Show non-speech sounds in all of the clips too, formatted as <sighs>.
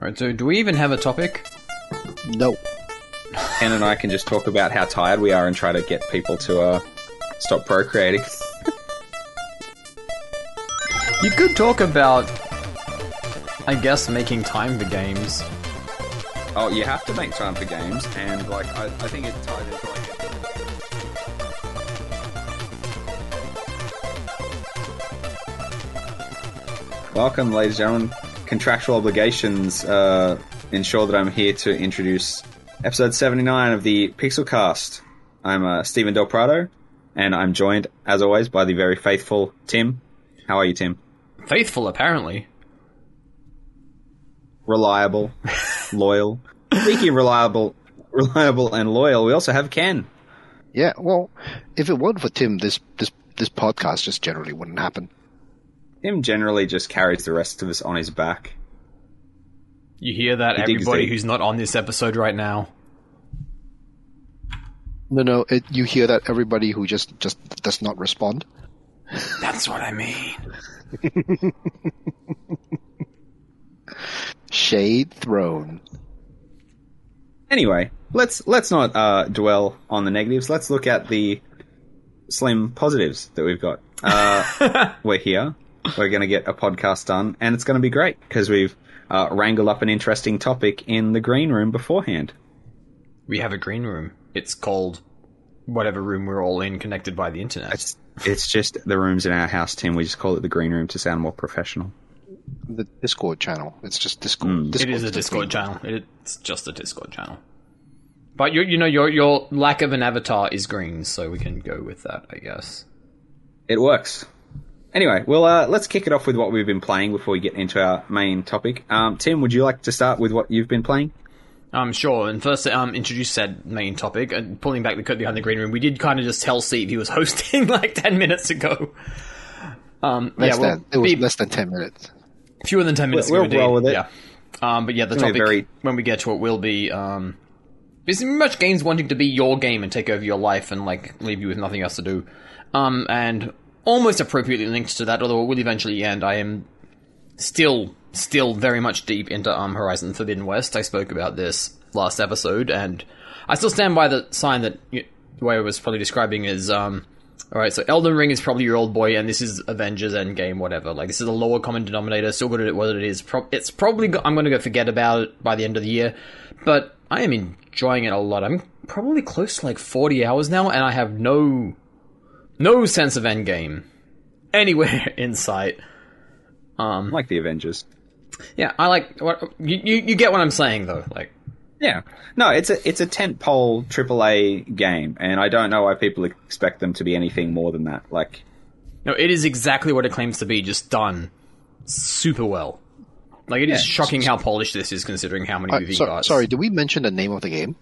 Right, so do we even have a topic? No. Ken and I can just talk about how tired we are and try to get people to uh, stop procreating. You could talk about, I guess, making time for games. Oh, you have to make time for games, and like I, I think it ties into like. Welcome, ladies and gentlemen. Contractual obligations uh, ensure that I'm here to introduce episode 79 of the Pixelcast. I'm uh, Stephen Del Prado, and I'm joined, as always, by the very faithful Tim. How are you, Tim? Faithful, apparently. Reliable, <laughs> loyal. Speaking of reliable, reliable and loyal, we also have Ken. Yeah, well, if it weren't for Tim, this this this podcast just generally wouldn't happen. Tim generally just carries the rest of us on his back. You hear that, He everybody who's not on this episode right now? No, no, it, you hear that everybody who just just does not respond. That's what I mean. <laughs> Shade thrown. Anyway, let's let's not uh, dwell on the negatives. Let's look at the slim positives that we've got. Uh, <laughs> we're here. We're going to get a podcast done, and it's going to be great because we've uh, wrangled up an interesting topic in the green room beforehand. We have a green room. It's called whatever room we're all in, connected by the internet. It's it's just the rooms in our house, Tim. We just call it the green room to sound more professional. The Discord channel. It's just Discord. Mm. Discord is a Discord green- channel. It's just a Discord channel. But you, you know, your your lack of an avatar is green, so we can go with that, I guess. It works. Anyway, well, uh, let's kick it off with what we've been playing before we get into our main topic. Um, Tim, would you like to start with what you've been playing? Um, sure. And first, um, introduce said main topic. And pulling back the curtain behind the green room, we did kind of just tell Steve he was <laughs> hosting like ten minutes ago. Um, Less yeah, well, than it was be less than ten minutes. fewer than ten minutes We'll- ago. we'll roll with it. Yeah. Um, but yeah, the It's gonna topic very- when we get to it will be um, it's much games wanting to be your game and take over your life and like leave you with nothing else to do. Um, and almost appropriately linked to that, although it will eventually end. I am still still very much deep into um, Horizon Forbidden West. I spoke about this last episode, and I still stand by the sign that y- the way I was probably describing is um. All right, so Elden Ring is probably your old boy, and this is Avengers Endgame, whatever. Like this is a lower common denominator, still good at what it is. Pro- it's probably go- I'm going to go forget about it by the end of the year, but I am enjoying it a lot. I'm probably close to like 40 hours now, and I have no no sense of Endgame anywhere <laughs> in sight. Um, Like the Avengers. yeah, I like what you, you. You get what I'm saying, though. Like, Yeah. No, it's a it's a tentpole AAA game, and I don't know why people expect them to be anything more than that. Like, no, it is exactly what it claims to be, just done super well. Like, it is Yeah. shocking how polished this is, considering how many Uh, movie so- parts. sorry, did we mention the name of the game?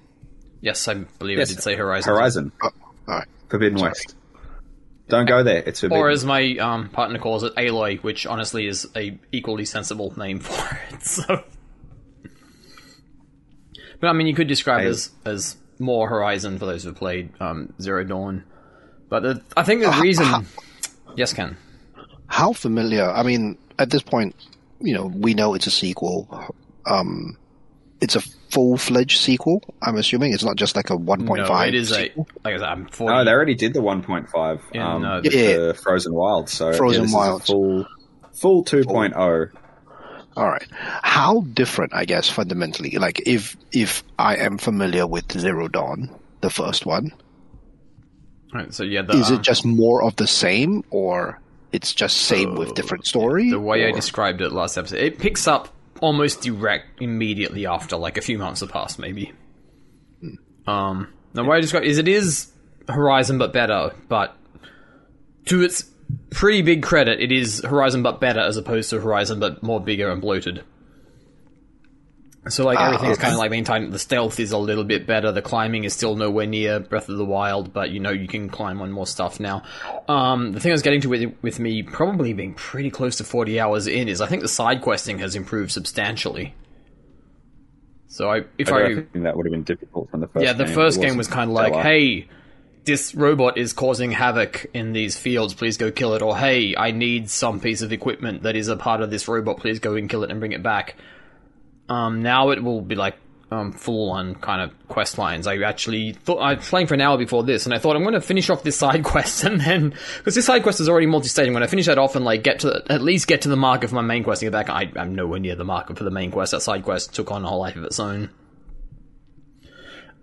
Yes, I believe yes, I did say Horizon. Horizon, Oh, all right. Forbidden West. Don't go there. It's forbidden. Or as my um, partner calls it, Aloy, which honestly is a equally sensible name for <laughs> it. So, but I mean, you could describe it as as more Horizon for those who've played um, Zero Dawn. But the, I think the reason, <laughs> yes, Ken. How familiar? I mean, at this point, you know, we know it's a sequel. Um, it's a full-fledged sequel. I'm assuming it's not just like a 1.5. No, it is sequel. a like I said, I'm 40. Oh, they already did the 1.5 In, um, uh, with Yeah. the Frozen Wild. So Frozen yeah, this is a Wilds. full full oh. 2.0. All right. How different, I guess, fundamentally? Like, if if I am familiar with Zero Dawn, the first one, Right, so yeah, the, is um, it just more of the same, or it's just same with different story? the way I described it last episode? It picks up almost direct immediately after, like a few months have passed, maybe. Um, the way I describe is it is Horizon but better, but to its pretty big credit, it is Horizon but better as opposed to Horizon but more bigger and bloated. So like Ah, everything's okay. kind of like maintained. The stealth is a little bit better. The climbing is still nowhere near Breath of the Wild, but you know you can climb on more stuff now. Um, the thing I was getting to with with me probably being pretty close to forty hours in is I think the side questing has improved substantially. So I, if I I, think that would have been difficult from the first yeah, the game. first game wasn't kind of like, hey, this robot is causing havoc in these fields. Please go kill it. Or hey, I need some piece of equipment that is a part of this robot. Please go and kill it and bring it back. Um, now it will be like um, full on kind of quest lines. I actually thought I was playing for an hour before this, and I thought I'm going to finish off this <laughs> side quest, and then because this side quest is already multi-stage, when I finish that off and like get to the, at least get to the marker for my main quest and get back, I, I'm nowhere near the marker for the main quest. That side quest took on a whole life of its own.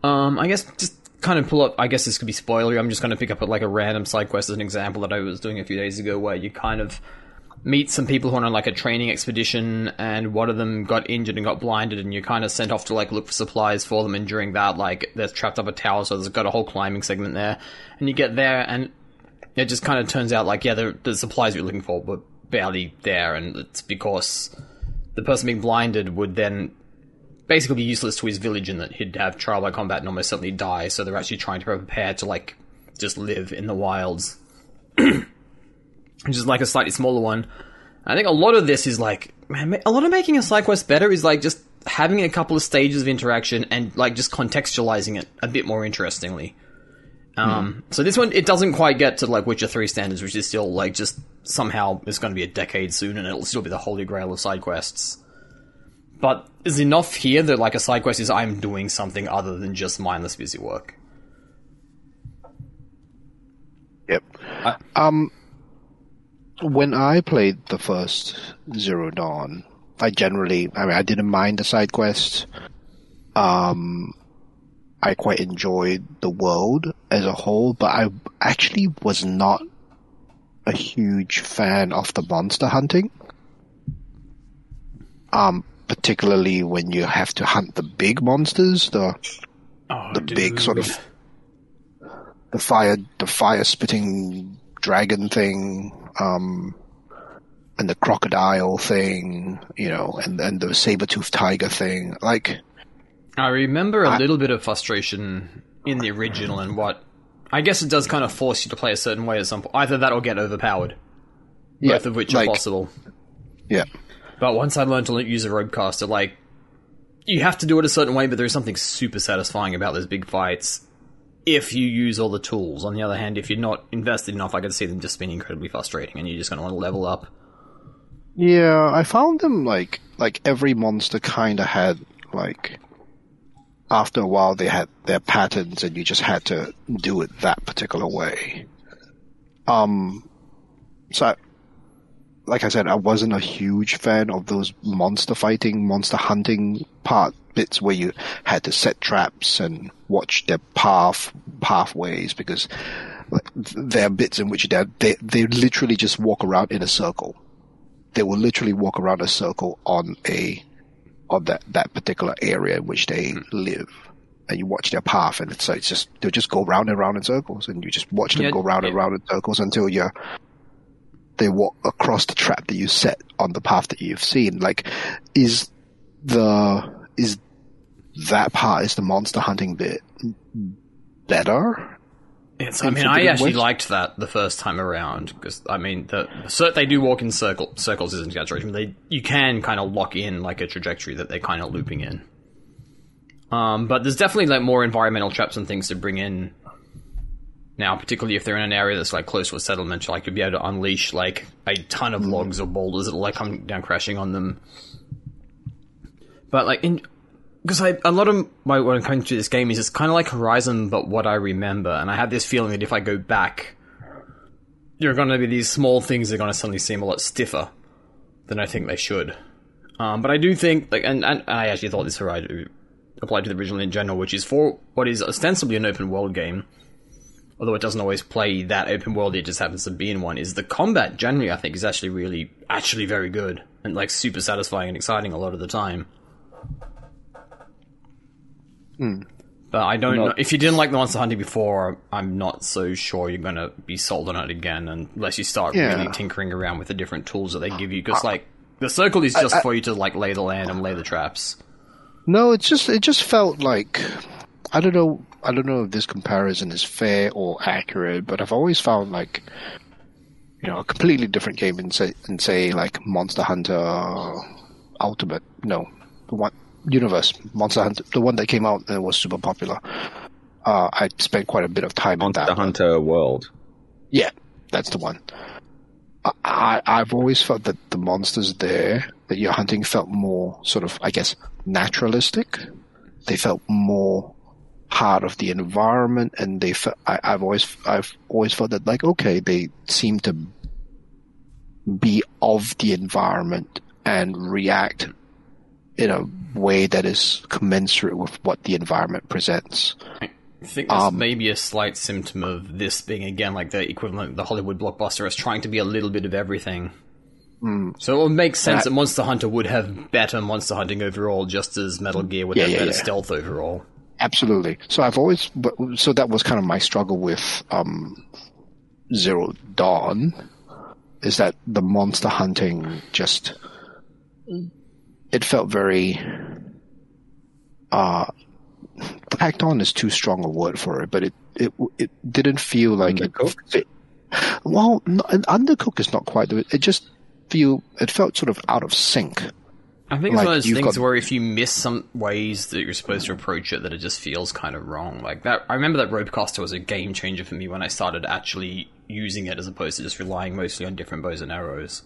Um, I guess just kind of pull up. I guess this could be spoilery. I'm just going to pick up at like a random side quest as an example that I was doing a few days ago, where you kind of meet some people who are on like a training expedition and one of them got injured and got blinded and you're kind of sent off to like look for supplies for them and during that like they're trapped up a tower so there's got a whole climbing segment there. And you get there and it just kind of turns out like yeah the, the supplies you're looking for were barely there and it's because the person being blinded would then basically be useless to his village and that he'd have trial by combat and almost certainly die so they're actually trying to prepare to like just live in the wilds <clears throat> which is like a slightly smaller one. I think a lot of this is like, man, a lot of making a side quest better is like just having a couple of stages of interaction and like just contextualizing it a bit more interestingly. Um, So this one, it doesn't quite get to like Witcher 3 standards, which is still like just somehow it's going to be a decade soon and it'll still be the holy grail of side quests. But is enough here that like a side quest is I'm doing something other than just mindless busy work. Yep. um, when I played the first Zero Dawn, I generally, I mean, I didn't mind the side quests. Um, I quite enjoyed the world as a whole, but I actually was not a huge fan of the monster hunting. Um, particularly when you have to hunt the big monsters, the Oh, the big sort of the fire the fire spitting dragon thing um and the crocodile thing you know and and the saber-toothed tiger thing like I remember a I- little bit of frustration in the original and what I guess it does kind of force you to play a certain way at some point. Either that or get overpowered. Both of which like, are possible. yeah But once I learned to use a ropecaster, like you have to do it a certain way, but there's something super satisfying about those big fights if you use all the tools. On the other hand, if you're not invested enough, I can see them just being incredibly frustrating, and you're just going to want to level up. yeah i found them like like every monster kind of had like after a while they had their patterns and you just had to do it that particular way um so I, like I said, I wasn't a huge fan of those monster fighting, monster hunting part bits where you had to set traps and watch their path pathways because there are bits in which they they they literally just walk around in a circle. They will literally walk around a circle on a on that that particular area in which they hmm. live. And you watch their path, and it's, it's just they'll just go round and round in circles, and you just watch them Yeah, go round and round in circles until you're they walk across the trap that you set on the path that you've seen. Like, is the is that part is the monster hunting bit better? It's, I mean, I actually West? liked that the first time around because I mean, the, they do walk in circle circles isn't exaggeration. They you can kind of lock in like a trajectory that they're kind of looping in. Um, but there's definitely like more environmental traps and things to bring in now, particularly if they're in an area that's like close to a settlement. Like you'll be able to unleash like a ton of logs or boulders that'll like come down crashing on them. But like in because I a lot of my when I'm coming to this game is it's kind of like Horizon, but what I remember, and I have this feeling that if I go back, there are going to be these small things that are going to suddenly seem a lot stiffer than I think they should. Um, but I do think like, and, and I actually thought this applied to the original in general, which is for what is ostensibly an open world game. Although it doesn't always play that open world, it just happens to be in one. Is the combat generally, I think, is actually really, actually very good and like super satisfying and exciting a lot of the time. Hmm. But I don't Not- know. If you didn't like the Monster Hunting before, I'm not so sure you're going to be sold on it again unless you start Yeah. really tinkering around with the different tools that they give you. Because, like, the circle is just for you to, like, lay the land and lay the traps. No, it's just it just felt like I don't know I don't know if this comparison is fair or accurate, but I've always found like you know a completely different game in say in say like Monster Hunter Ultimate. No, the one Universe Monster Hunter, the one that came out and was super popular. Uh, I spent quite a bit of time Monster that. one. Hunter World. Yeah, that's the one. I, I've always felt that the monsters there that your hunting felt more sort of, I guess, naturalistic. They felt more part of the environment, and they felt. I, I've always, I've always felt that like, okay, they seem to be of the environment and react in a way that is commensurate with what the environment presents. I think there's Um, maybe a slight symptom of this being again like the equivalent of the Hollywood blockbuster as trying to be a little bit of everything. So it would make sense That- that Monster Hunter would have better monster hunting overall, just as Metal Gear would Yeah, have yeah, better yeah. stealth overall. Absolutely. So I've always, so that was kind of my struggle with um, Zero Dawn, is that the monster hunting just, it felt very, uh, tacked on is too strong a word for it, but it it it didn't feel like it Undercooked? fit. Well, no, an undercook is not quite. the- It just feel it felt sort of out of sync. I think it's Like, one of those things got- where if you miss some ways that you're supposed to approach it, that it just feels kind of wrong. Like that, I remember that Ropecaster was a game changer for me when I started actually using it as opposed to just relying mostly on different bows and arrows.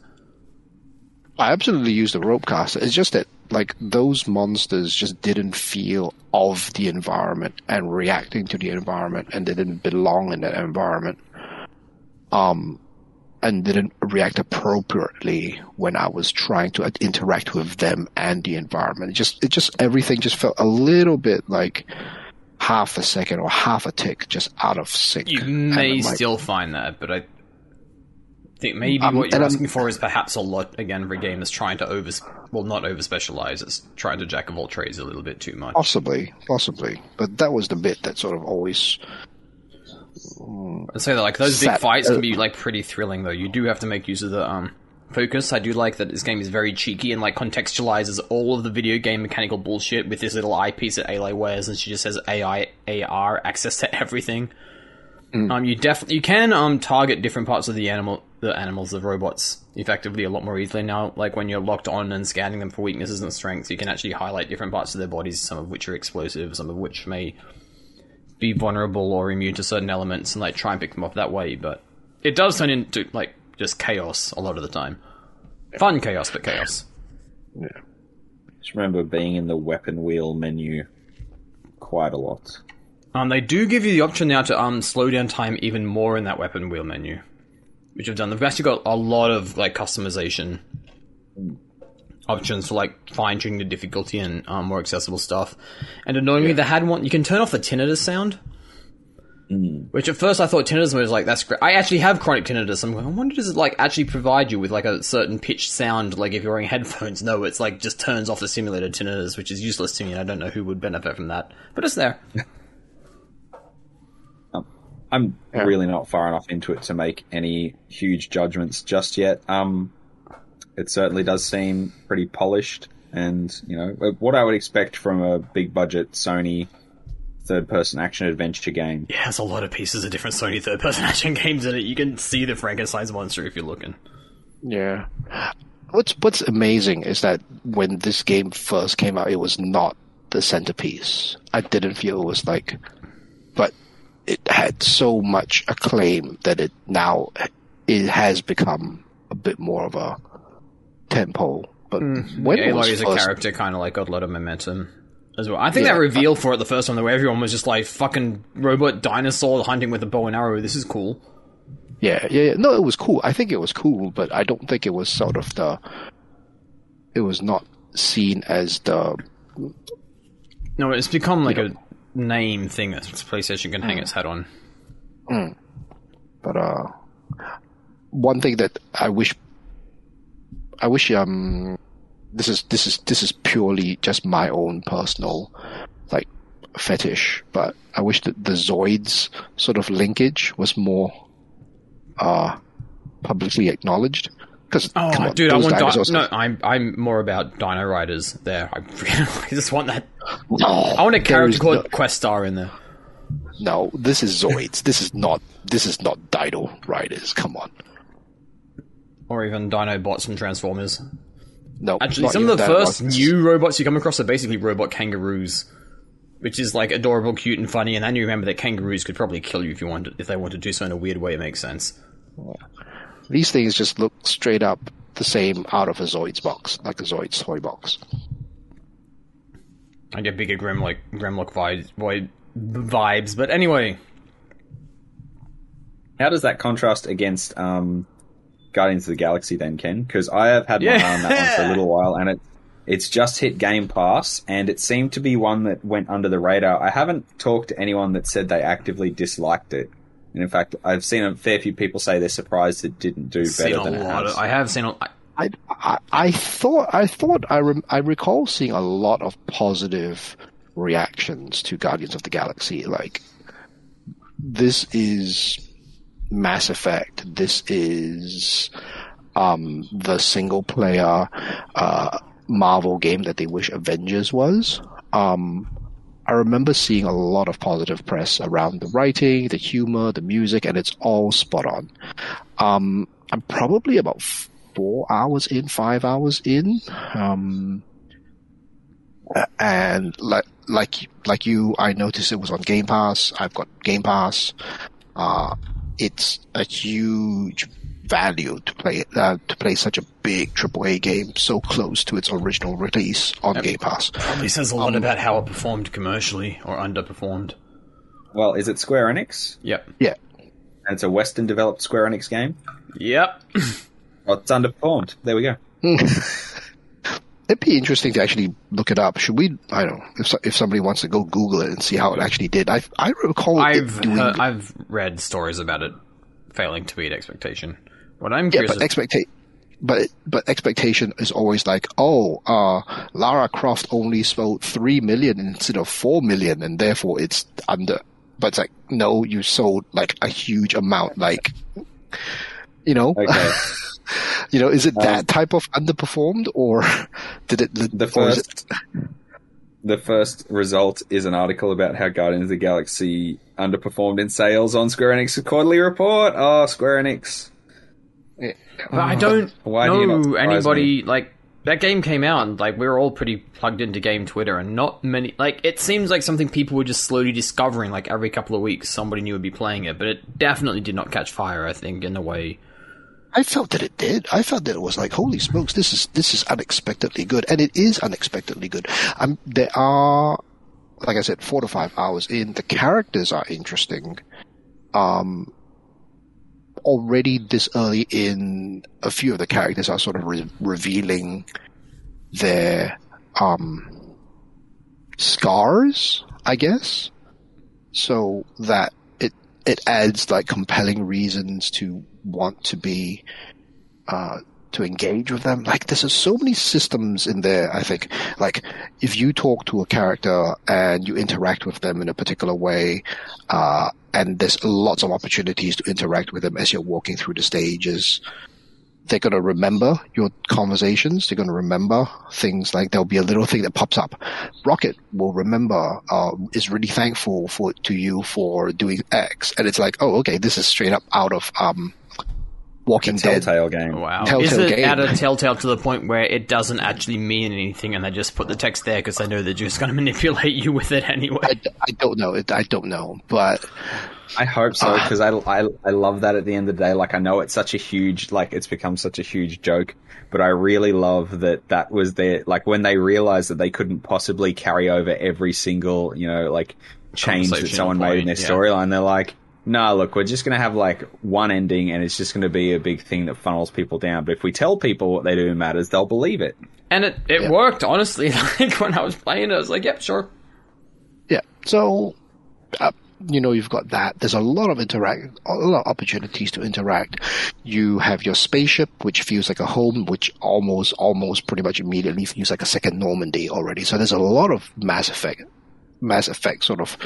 I absolutely use the rope caster. It's just that like those monsters just didn't feel of the environment and reacting to the environment and they didn't belong in that environment. Um and didn't react appropriately when I was trying to interact with them and the environment. It just it just everything just felt a little bit like half a second or half a tick just out of sync. You may like, still find that, but I think maybe Um, what you're and I'm- asking for is perhaps a lot. Again, every game is trying to over, well, not over specialize. It's trying to jack of all trades a little bit too much. Possibly, possibly. But that was the bit that sort of always I'd say that like those big fights uh, can be like pretty thrilling though. You do have to make use of the um focus. I do like that this game is very cheeky and like contextualizes all of the video game mechanical bullshit with this little eyepiece that Aloy wears, and she just says AI AR access to <laughs> everything. Um, you definitely you can um target different parts of the animal the animals the robots effectively a lot more easily now. Like when you're locked on and scanning them for weaknesses and strengths, you can actually highlight different parts of their bodies, some of which are explosive, some of which may be vulnerable or immune to certain elements and like try and pick them off that way, but it does turn into like just chaos a lot of the time. Fun chaos, but chaos. Yeah. Just remember being in the weapon wheel menu quite a lot. Um, they do give you the option now to um slow down time even more in that weapon wheel menu, which I've done. They've actually got a lot of like customization options for like fine tuning the difficulty and um, more accessible stuff. And annoyingly, they had one you can turn off the tinnitus sound. Which at first I thought tinnitus was like that's great. I actually have chronic tinnitus. I'm going. I wonder does it like actually provide you with like a certain pitched sound? Like if you're wearing <laughs> headphones, no, it's like just turns off the simulated tinnitus, which is useless to me. and I don't know who would benefit from that, but it's there. <laughs> I'm Yeah. really not far enough into it to make any huge judgments just yet. Um, it certainly does seem pretty polished, and you know what I would expect from a big budget Sony third-person action adventure game. Yeah, there's a lot of pieces of different Sony third-person <laughs> action games in it. You can see the Frankenstein's monster if you're looking. Yeah. What's What's amazing is that when this game first came out, it was not the centerpiece. I didn't feel it was like, but it had so much acclaim that it now it has become a bit more of a tempo. But mm-hmm. when it was Aloy is a character, kind of like got a lot of momentum as well. I think Yeah. that reveal for it the first time, the way everyone was just like fucking robot dinosaur hunting with a bow and arrow. This is cool. yeah, yeah, yeah, no, it was cool. I think it was cool, but I don't think it was sort of the. It was not seen as the No, it's become like a name thing that PlayStation can hang its hat on. But uh, one thing that I wish, I wish um, this is this is this is purely just my own personal like fetish, but I wish that the Zoids sort of linkage was more uh publicly acknowledged. Because Oh, on, dude, I want di- no. I'm I'm more about Dino Riders. There, I, <laughs> I just want that. no, I want a character called Questar in there. no, no. This is Zoids. this is not this is not Dino Riders. Come on, or even Dino bots from Transformers. no. Actually, some of the first This- new robots you come across are basically robot kangaroos, which is like adorable, cute, and funny. And then you remember that kangaroos could probably kill you if you wanted, if they wanted to do so in a weird way. It makes sense. These things just look straight up the same out of a Zoids box, like a Zoids toy box. I get bigger Grimlock, Grimlock vibes, vibes, but anyway. How does that contrast against um, Guardians of the Galaxy then, Ken? Because I have had my Yeah. eye on that one for a little while, and it it's just hit Game Pass, and it seemed to be one that went under the radar. I haven't talked to anyone that said they actively disliked it. And in fact, I've seen a fair few people say they're surprised it didn't do Seen better a than it lot has. of, I have seen a, I, I, I, I thought I thought I rem- I recall seeing a lot of positive reactions to Guardians of the Galaxy. Like this is Mass Effect. This is um, the single player uh, Marvel game that they wish Avengers was. Um, I remember seeing a lot of positive press around the writing, the humor, the music, and it's all spot on. Um, I'm probably about four hours in, five hours in, um, and like like like you, I noticed it was on Game Pass. I've got Game Pass. Uh, it's a huge value to play uh, to play such a big AAA game so close to its original release on Game Pass. probably says a lot about how it performed commercially or underperformed. Well, is it Square Enix? Yep. Yeah, And it's a Western developed Square Enix game? Yep. Well, it's underperformed. There we go. <laughs> it'd be interesting to actually look it up. Should we? I don't know if so- if somebody wants to go Google it and see how it actually did. I I recall I've it doing. heard, I've read stories about it failing to meet expectation. What I'm Yeah, but expecta- but but expectation is always like, oh, uh, Lara Croft only sold three million instead of four million, and therefore it's under. But it's like, no, you sold like a huge amount, like, you know, Okay. <laughs> you know, is it that type of underperformed, or <laughs> did it? The or is first, the first result is an article about how Guardians of the Galaxy underperformed in sales on Square Enix's quarterly report. Oh, Square Enix. it- But I mm. don't Why do you not know surprise anybody like that game came out and like we were all pretty plugged into game Twitter and not many like it seems like something people were just slowly discovering like every couple of weeks somebody new would be playing it but it definitely did not catch fire I think in the way I felt that it did. I felt that it was like, holy smokes, this is this is unexpectedly good, and it is unexpectedly good. Um, there are, like I said, four to five hours in. The characters are interesting. Um, already this early in, a few of the characters are sort of re- revealing their um scars, I guess. So that it it adds like compelling reasons to want to be uh to engage with them. Like there's so many systems in there, I think. Like if you talk to a character and you interact with them in a particular way, uh and there's lots of opportunities to interact with them as you're walking through the stages. They're going to remember your conversations. They're going to remember things like there'll be a little thing that pops up. Rocket will remember, uh, is really thankful for, to you for doing X. And it's like, oh, okay, this is straight up out of, um, Walking Dead. Telltale game. wow Telltale is it game. out of Telltale to the point where it doesn't actually mean anything and they just put the text there because they know they're just going <laughs> to manipulate you with it anyway I, I don't know. I don't know, but I hope so uh, because I, I I love that at the end of the day. Like I know it's such a huge like it's become such a huge joke, but I really love that that was their like when they realized that they couldn't possibly carry over every single you know like change that Conversation someone made in their yeah. storyline. They're like, nah, look, we're just gonna have like one ending, and it's just gonna be a big thing that funnels people down. But if we tell people what they do matters, they'll believe it. and it, it Yeah. worked honestly <laughs> like when I was playing it I was like yep sure Yeah. So, uh, you know, you've got that. There's a lot of interact, a lot of opportunities to interact. You have your spaceship, which feels like a home, which almost, almost pretty much immediately feels like a second Normandy already. So there's a lot of Mass Effect, Mass Effect sort of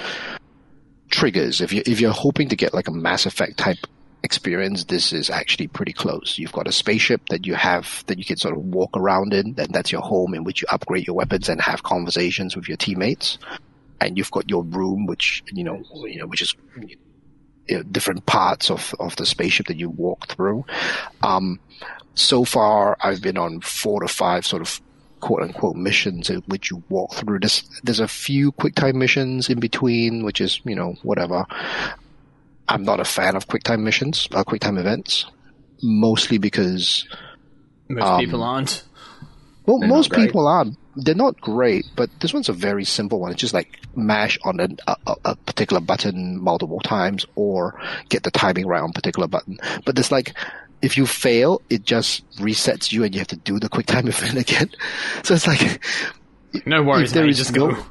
triggers. If you if you're hoping to get like a Mass Effect type experience, this is actually pretty close. You've got a spaceship that you have that you can sort of walk around in, and that's your home in which you upgrade your weapons and have conversations with your teammates. And you've got your room, which you know, you know, which is you know, different parts of of the spaceship that you walk through. Um, so far, I've been on four to five sort of quote unquote missions in which you walk through. There's there's a few quick time missions in between, which is you know whatever. I'm not a fan of quick time missions, uh, quick time events, mostly because Most Um, people aren't. Well, They're most people aren't. They're not great, but this one's a very simple one. It's just like mash on an, a, a- a particular button multiple times or get the timing right on a particular button. But there's like, if you fail, it just resets you and you have to do the quick time <laughs> event again. So it's like, No worries, if there mate. is Just no- go.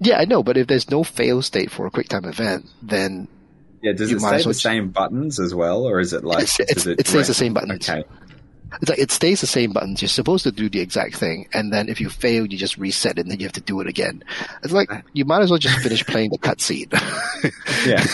yeah, I know, but if there's no fail state for a quick time event, then Yeah, does You it might stay as the well- same buttons as well, or is it like It's- it's- it, it stays the same buttons. Okay, It's like it stays the same buttons. You're supposed to do the exact thing, and then if you fail, you just reset, it, and then you have to do it again. It's like you might as well just finish playing the cutscene. <laughs> yeah.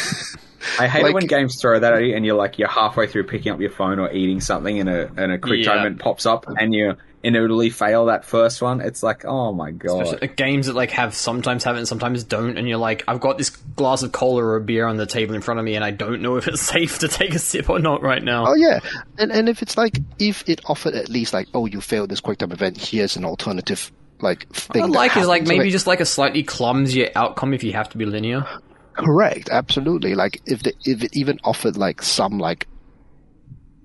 I hate Like- it when games throw that at you, and you're like you're halfway through picking up your phone or eating something, and a and a quick Yeah. time event pops up, and you inevitably fail that first one. It's like, oh my god. Especially, uh, games that like have sometimes have it and sometimes don't, and you're like, I've got this glass of cola or a beer on the table in front of me, and I don't know if it's <laughs> safe to take a sip or not right now. oh yeah, and and if it's like if it offered at least like oh you failed this quick time event, here's an alternative like thing. I like is like happens. maybe just like a slightly clumsier outcome if you have to be linear. Correct, absolutely. Like if the, if it even offered like some like,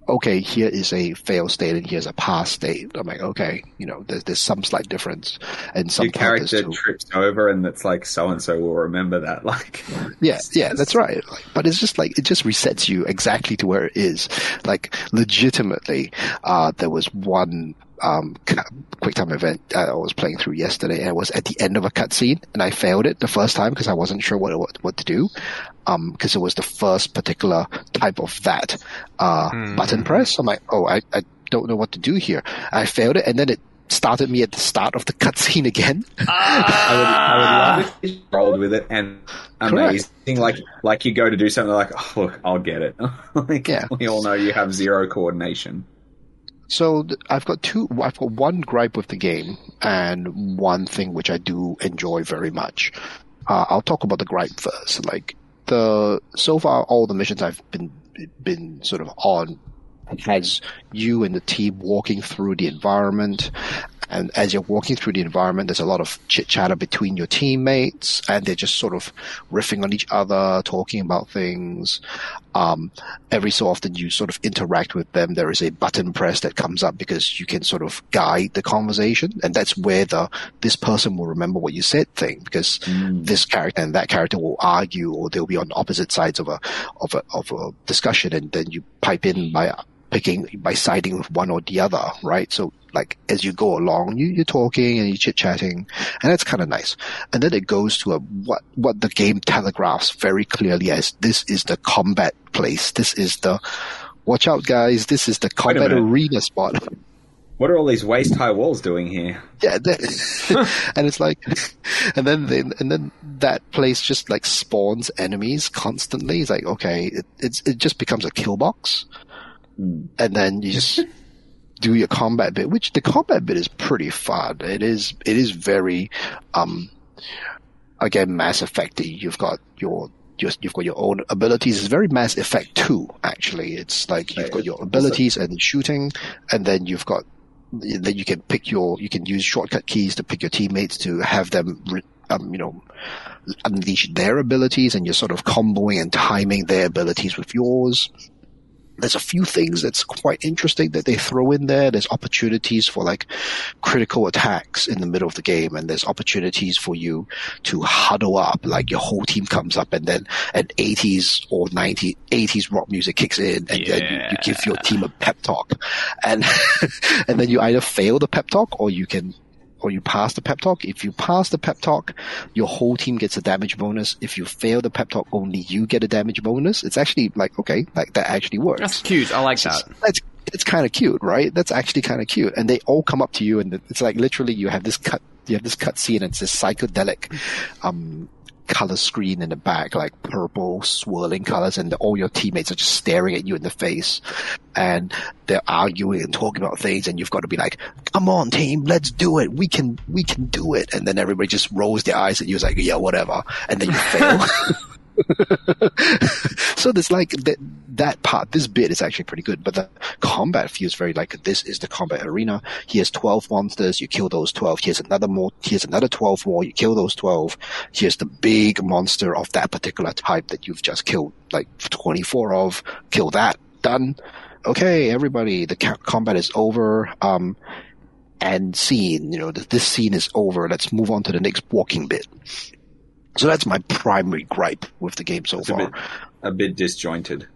okay, here is a fail state and here's a pass state. I'm like, okay, you know, there's there's some slight difference and some your character trips over, and it's like so and so will remember that. <laughs> Like, Yeah, yeah, that's right. Like, but it's just like it just resets you exactly to where it is. Like legitimately, uh, there was one um ca- QuickTime event uh, I was playing through yesterday, and it was at the end of a cutscene, and I failed it the first time because I wasn't sure what what, what to do, um, because it was the first particular type of that uh button press. I'm like, oh, I I don't know what to do here. I failed it, and then it started me at the start of the cutscene again. <laughs> I would, I would love if you rolled with it and amazing. Like, like you go to do something like, oh, look, I'll get it. <laughs> like, Yeah. we all know you have zero coordination. So I've got two. I've got one gripe with the game and one thing which I do enjoy very much. Uh, I'll talk about the gripe first. Like the so far, all the missions I've been been sort of on has you and the team walking through the environment. And as you're walking through the environment, there's a lot of chit chatter between your teammates, and they're just sort of riffing on each other, talking about things. Um, every so often, you sort of interact with them. There is a button press that comes up because you can sort of guide the conversation, and that's where the this person will remember what you said thing because this character and that character will argue, or they'll be on opposite sides of a of a of a discussion, and then you pipe in by picking by siding with one or the other, right? So like as you go along, you, you're talking and you're chit chatting, and that's kind of nice. And then it goes to a what what the game telegraphs very clearly as this is the combat place. This is the watch out, guys. This is the combat arena spot. What are all these waist high walls doing here? Yeah, <laughs> and it's like, and then they, and then that place just like spawns enemies constantly. It's like okay, it, it's it just becomes a kill box, and then you just do your combat bit, which the combat bit is pretty fun. It is it is very, um, again Mass Effecty. You've got your your, you've got your own abilities. It's very Mass Effect too. actually. It's like you've got your abilities and shooting, and then you've got then you can pick your you can use shortcut keys to pick your teammates to have them um, you know unleash their abilities and you're sort of comboing and timing their abilities with yours there's a few things that's quite interesting that they throw in there. There's opportunities for like critical attacks in the middle of the game, and there's opportunities for you to huddle up, like your whole team comes up, and then an 80s or 90 80s rock music kicks in, and then you, you give your team a pep talk, and <laughs> and then you either fail the pep talk or you can or you pass the pep talk. If you pass the pep talk, your whole team gets a damage bonus. If you fail the pep talk, only you get a damage bonus. It's actually like, okay, like that actually works. That's cute. I like that. That's, it's kind of cute, right? That's actually kind of cute. And they all come up to you and it's like literally you have this cut, you have this cut scene and it's this psychedelic, um, color screen in the back, like purple swirling colors, and all your teammates are just staring at you in the face, and they're arguing and talking about things, and you've got to be like, "Come on, team, let's do it. We can, we can do it." And then everybody just rolls their eyes at you, it's like, "Yeah, whatever," and then you <laughs> fail. <laughs> <laughs> so there's like that that part. This bit is actually pretty good, but the combat feels very like this is the combat arena. Here's twelve monsters. You kill those twelve. Here's another more. Here's another twelve more. You kill those twelve. Here's the big monster of that particular type that you've just killed like twenty four of. Kill that. Done. okay, everybody, the ca- combat is over. Um, and scene, you know, th- this scene is over. Let's move on to the next walking bit. So that's my primary gripe with the game so It's a far. bit, a bit disjointed.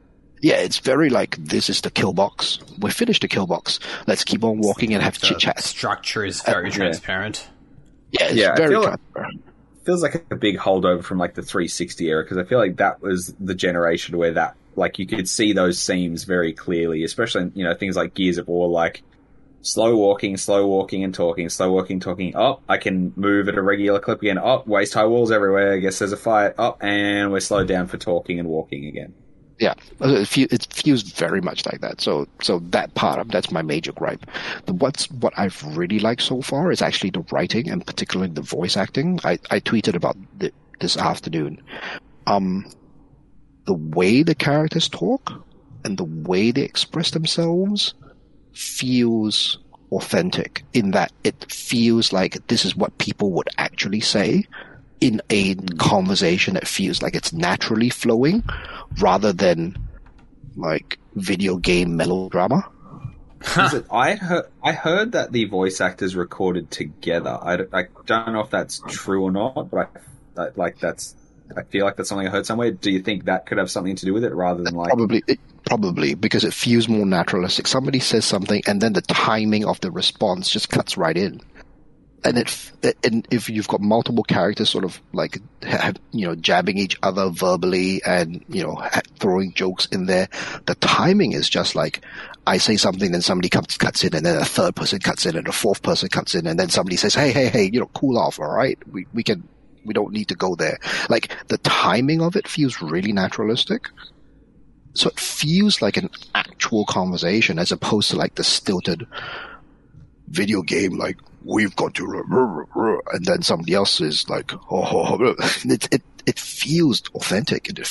Yeah, it's very like this is the kill box. We finished the kill box. Let's keep on walking and have The chit chat. structure is very yeah. transparent. Yeah, it's Yeah, very feel like- transparent. feels like a big holdover from like the 360 era because I feel like that was the generation where that like you could see those seams very clearly, especially in, you know things like Gears of War, like slow walking, slow walking and talking, slow walking, talking. Up, I can move at a regular clip again. Up, waist high walls everywhere. I guess there's a fight. Up, and we're slowed down for talking and walking again. Yeah, it, feels very much like that. So, so that part, that's my major gripe. The, what's what I've really liked so far is actually the writing and particularly the voice acting. I, I tweeted about th- this afternoon. Um, the way the characters talk and the way they express themselves feels authentic in that it feels like this is what people would actually say in a conversation that feels like it's naturally flowing rather than like video game melodrama. Is it, I heard I heard that the voice actors recorded together. I, don't- I don't know if that's true or not, but I, I like that's. I feel like that's something I heard somewhere. Do you think that could have something to do with it, rather than like Probably, it, probably because it feels more naturalistic. Somebody says something, and then the timing of the response just cuts right in. And and if you've got multiple characters, sort of like have, you know jabbing each other verbally, and you know throwing jokes in there, the timing is just like I say something, then somebody comes cuts in, and then a third person cuts in, and a fourth person cuts in, and then somebody says, "Hey, hey, hey, you know, cool off, all right? We we can we don't need to go there." Like the timing of it feels really naturalistic so it feels like an actual conversation as opposed to like the stilted video game like we've got to ruh, ruh, ruh, ruh," and then somebody else is like <laughs> oh, oh, oh. it, it it feels authentic and it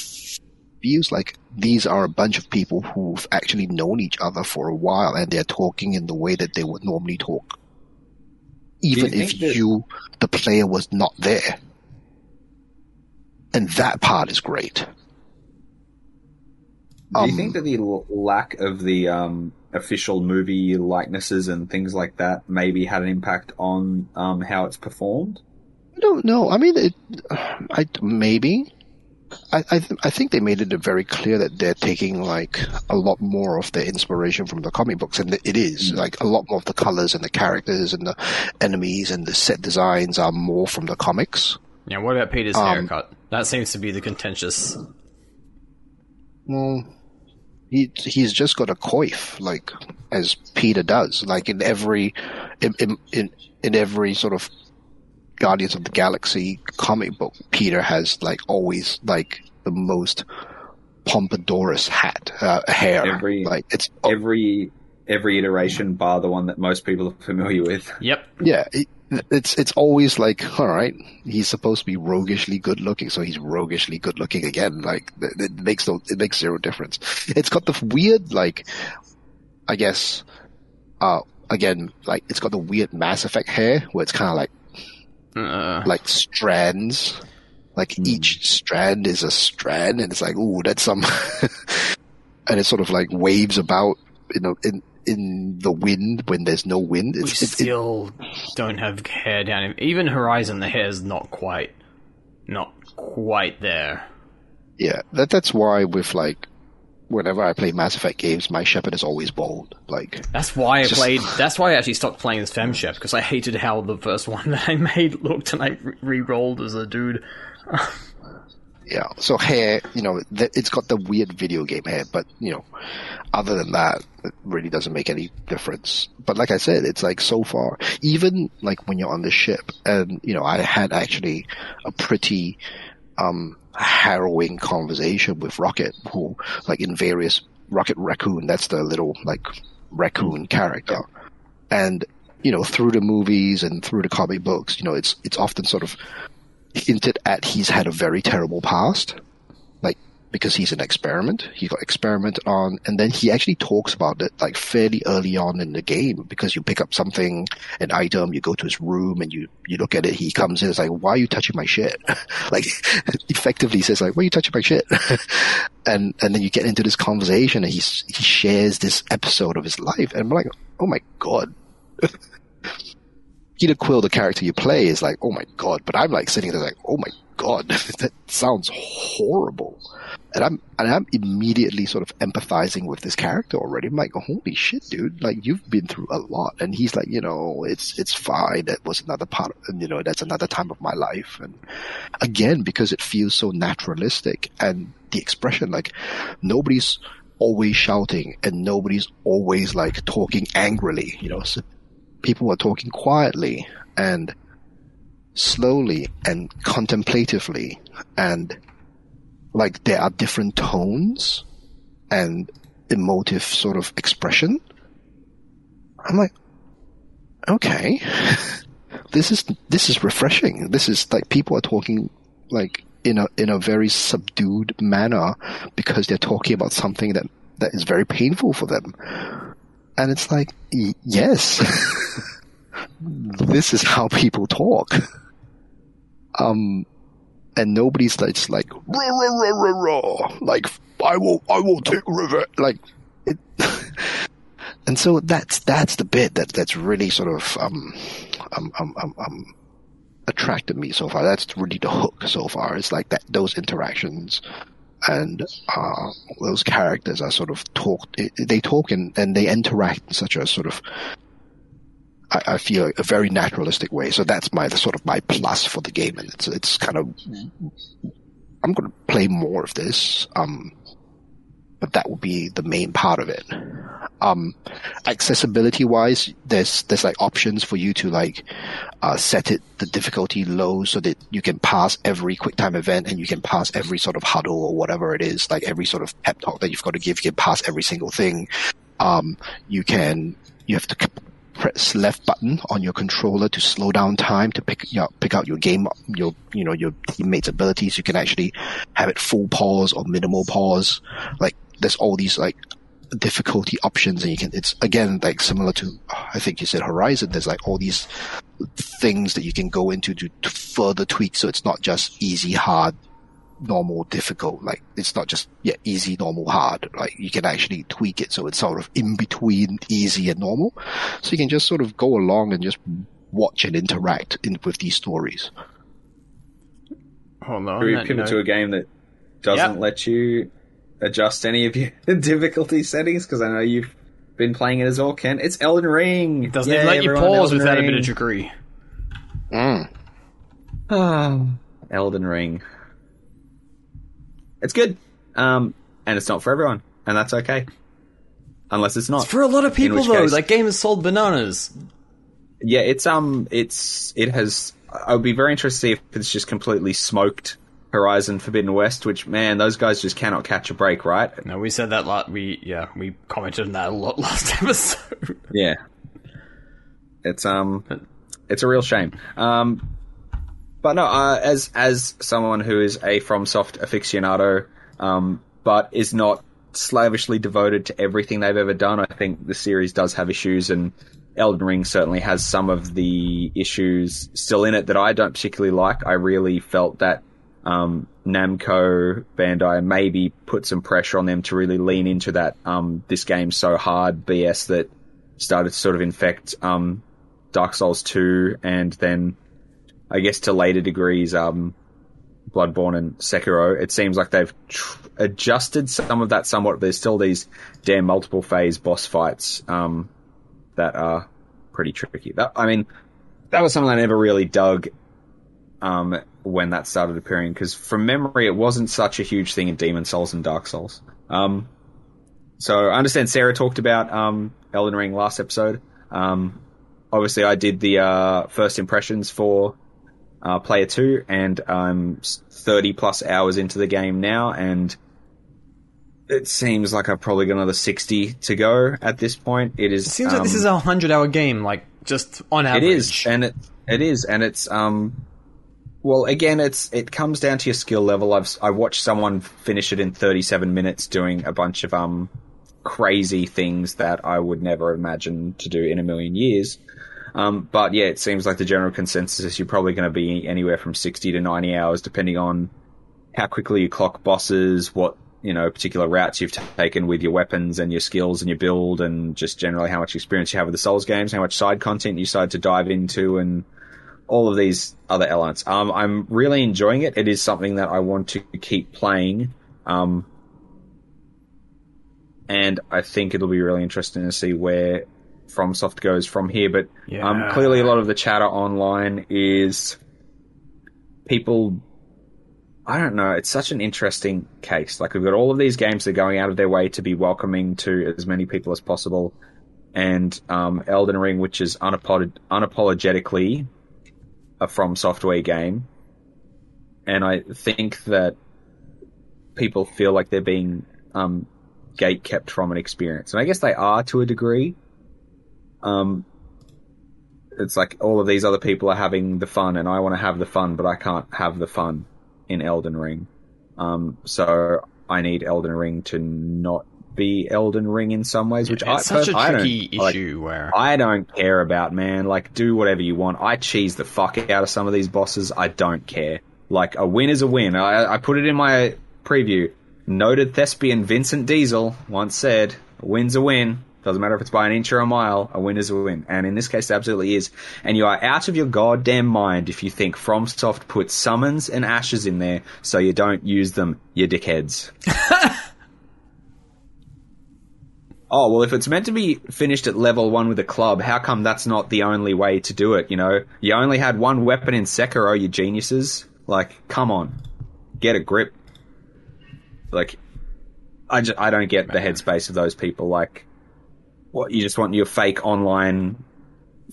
feels like these are a bunch of people who've actually known each other for a while and they're talking in the way that they would normally talk even you if that- you the player was not there and that part is great Do you Um, think that the l- lack of the um, official movie likenesses and things like that maybe had an impact on um, how it's performed? I don't know. I mean, it, I maybe. I I, th- I think they made it very clear that they're taking like a lot more of their inspiration from the comic books, and it is like a lot more of the colors and the characters and the enemies and the set designs are more from the comics. Yeah, what about Peter's Um, haircut? That seems to be the contentious. Well, he he's just got a coif like as Peter does, like in every in in in, in every sort of Guardians of the Galaxy comic book, Peter has like always like the most pompadourous hat uh, hair. Every- like it's Every every iteration, bar the one that most people are familiar with. Yep. yeah. It, it's it's always like all right. He's supposed to be roguishly good looking, so he's roguishly good looking again. Like it, it makes no it makes zero difference. It's got the weird like, I guess, uh, again like it's got the weird Mass Effect hair where it's kind of like Uh, like strands. Like each strand is a strand, and it's like, ooh, that's some. <laughs> and it sort of like waves about, you know, in in the wind when there's no wind. we It's, it, it, still don't have hair down. Even Horizon, the hair's not quite, not quite there. yeah, that that's why with like, whenever I play Mass Effect games, my Shepard is always bald. Like, That's why I Just- played. <laughs> That's why I actually stopped playing as Fem Shep because I hated how the first <laughs> one that I made looked, and I re rolled as a dude. <laughs> yeah. So hair, you know, it's got the weird video game hair, but you know, other than that, it really doesn't make any difference. But like I said, it's like so far, even like when you're on the ship, and you know, I had actually a pretty um harrowing conversation with Rocket, who like in various Rocket Raccoon, that's the little like raccoon character, and you know, through the movies and through the comic books, you know, it's it's often sort of hinted at he's had a very terrible past. Like because he's an experiment. He got experimented on, and then he actually talks about it like fairly early on in the game because you pick up something, an item, you go to his room and you you look at it. He comes in, it's like, why are you touching my shit? <laughs> like, <laughs> effectively says like, why are you touching my shit? <laughs> and and then you get into this conversation, and he's he shares this episode of his life, and I'm like, oh my god. Peter Quill, the character you play, is like, oh my god, but I'm like sitting there like, oh my god, <laughs> that sounds horrible. And I'm and I'm immediately sort of empathizing with this character already. I'm like, holy shit, dude! Like you've been through a lot. And he's like, you know, it's it's fine. That was another part, of, you know, that's another time of my life. And again, because it feels so naturalistic, and the expression, like nobody's always shouting, and nobody's always like talking angrily. You know, people are talking quietly and slowly and contemplatively and like there are different tones and emotive sort of expression. I'm like, okay, <laughs> this is this is refreshing. This is like people are talking like in a in a very subdued manner because they're talking about something that that is very painful for them. And it's like, yes, <laughs> this is how people talk. Um, and nobody's like, like, rah, rah, rah, rah, like, I will, I will take revenge. Like, it, <laughs> and so that's, that's the bit that, that's really sort of, um, um, um, um, um, attracted me so far. That's really the hook so far. It's like that, those interactions and, uh, those characters are sort of talk, they talk and, and they interact in such a sort of, I, I, feel a very naturalistic way. So that's my sort of my plus for the game, and it's it's kind of I'm going to play more of this. Um, but that would be the main part of it. Um, accessibility wise, there's there's like options for you to like uh, set it the difficulty low so that you can pass every quick time event and you can pass every sort of huddle or whatever it is, like every sort of pep talk that you've got to give. You can pass every single thing. Um, you can you have to press left button on your controller to slow down time to pick you know, pick out your game your you know your teammates abilities. You can actually have it full pause or minimal pause. Like there's all these like difficulty options and you can it's again like similar to i think you said horizon. There's like all these things that you can go into to, to further tweak. So it's not just easy hard normal, difficult. Like it's not just yeah easy, normal, hard. Like you can actually tweak it so it's sort of in between easy and normal. So you can just sort of go along and just watch and interact in, with these stories. Hold on. we pivot to a game that doesn't yep. let you adjust any of your <laughs> difficulty settings because I know you've been playing it as well, Ken. It's Elden Ring. It doesn't let you pause Elden without Ring. a bit of trickery. Mm. Oh, <sighs> Elden Ring. It's good, um, and it's not for everyone, and that's okay. Unless it's not. It's for a lot of people though. Case, that game has sold bananas. Yeah, it's um, it's it has. I would be very interested to see if it's just completely smoked Horizon Forbidden West, which man, those guys just cannot catch a break, right? No, we said that lot. We yeah, we commented on that a lot <laughs> last episode. yeah, it's um, it's a real shame. Um, but no, uh, as as someone who is a FromSoft aficionado, um, but is not slavishly devoted to everything they've ever done, I think the series does have issues, and Elden Ring certainly has some of the issues still in it that I don't particularly like. I really felt that um, Namco Bandai maybe put some pressure on them to really lean into that um, this game's so hard BS that started to sort of infect um, Dark Souls 2 and then I guess to later degrees, um, Bloodborne and Sekiro, it seems like they've tr- adjusted some of that somewhat. There's still these damn multiple phase boss fights um, that are pretty tricky. That, I mean, that was something I never really dug um, when that started appearing because from memory, it wasn't such a huge thing in Demon's Souls and Dark Souls. Um, so I understand Sarah talked about um, Elden Ring last episode. Um, obviously, I did the uh, first impressions for uh, player two, and I'm 30 plus hours into the game now, and it seems like I've probably got another 60 to go at this point. It is. It seems um, like this is a hundred hour game, like just on average. It is, and it it is, and it's um, Well, again, it's it comes down to your skill level. I've I watched someone finish it in 37 minutes doing a bunch of um crazy things that I would never imagine to do in a million years. Um, but yeah, it seems like the general consensus is you're probably going to be anywhere from 60 to 90 hours, depending on how quickly you clock bosses, what you know particular routes you've taken with your weapons and your skills and your build, and just generally how much experience you have with the Souls games, how much side content you decide to dive into, and all of these other elements. Um, I'm really enjoying it. It is something that I want to keep playing. Um, and I think it'll be really interesting to see where FromSoft goes from here. But um, clearly, a lot of the chatter online is people. I don't know. It's such an interesting case. Like we've got all of these games that are going out of their way to be welcoming to as many people as possible, and um, Elden Ring, which is unapolog- unapologetically a From Software game, and I think that people feel like they're being um, gate kept from an experience, and I guess they are to a degree. Um, it's like all of these other people are having the fun, and I want to have the fun, but I can't have the fun in Elden Ring. Um, so I need Elden Ring to not be Elden Ring in some ways, which I, it's such a I don't- tricky like, issue where I don't care about, man. Like, do whatever you want. I cheese the fuck out of some of these bosses. I don't care. Like, a win is a win. I, I put it in my preview. Noted thespian Vincent Diesel once said, a win's a win. Doesn't matter if it's by an inch or a mile, a win is a win. And in this case, it absolutely is. And you are out of your goddamn mind if you think FromSoft put summons and ashes in there so you don't use them, you dickheads. <laughs> oh, well, if it's meant to be finished at level one with a club, how come that's not the only way to do it, you know? You only had one weapon in Sekiro, you geniuses. Like, come on. Get a grip. Like, I, just, I don't get the headspace of those people. Like, what, you just want your fake online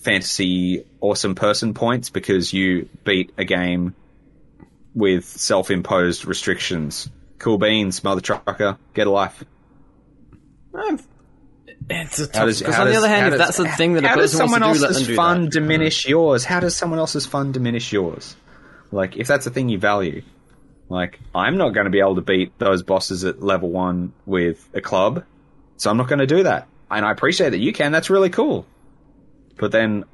fantasy awesome person points because you beat a game with self-imposed restrictions. Cool beans, mother trucker. Get a life. It's a tough does- because how on the other hand, how if does- that's the thing that a how does person wants someone to do, let them else's do fun that. diminish yours? How does someone else's fun diminish yours? Like, if that's a thing you value, like, I'm not going to be able to beat those bosses at level one with a club, so I'm not going to do that. And I appreciate that you can. That's really cool. But then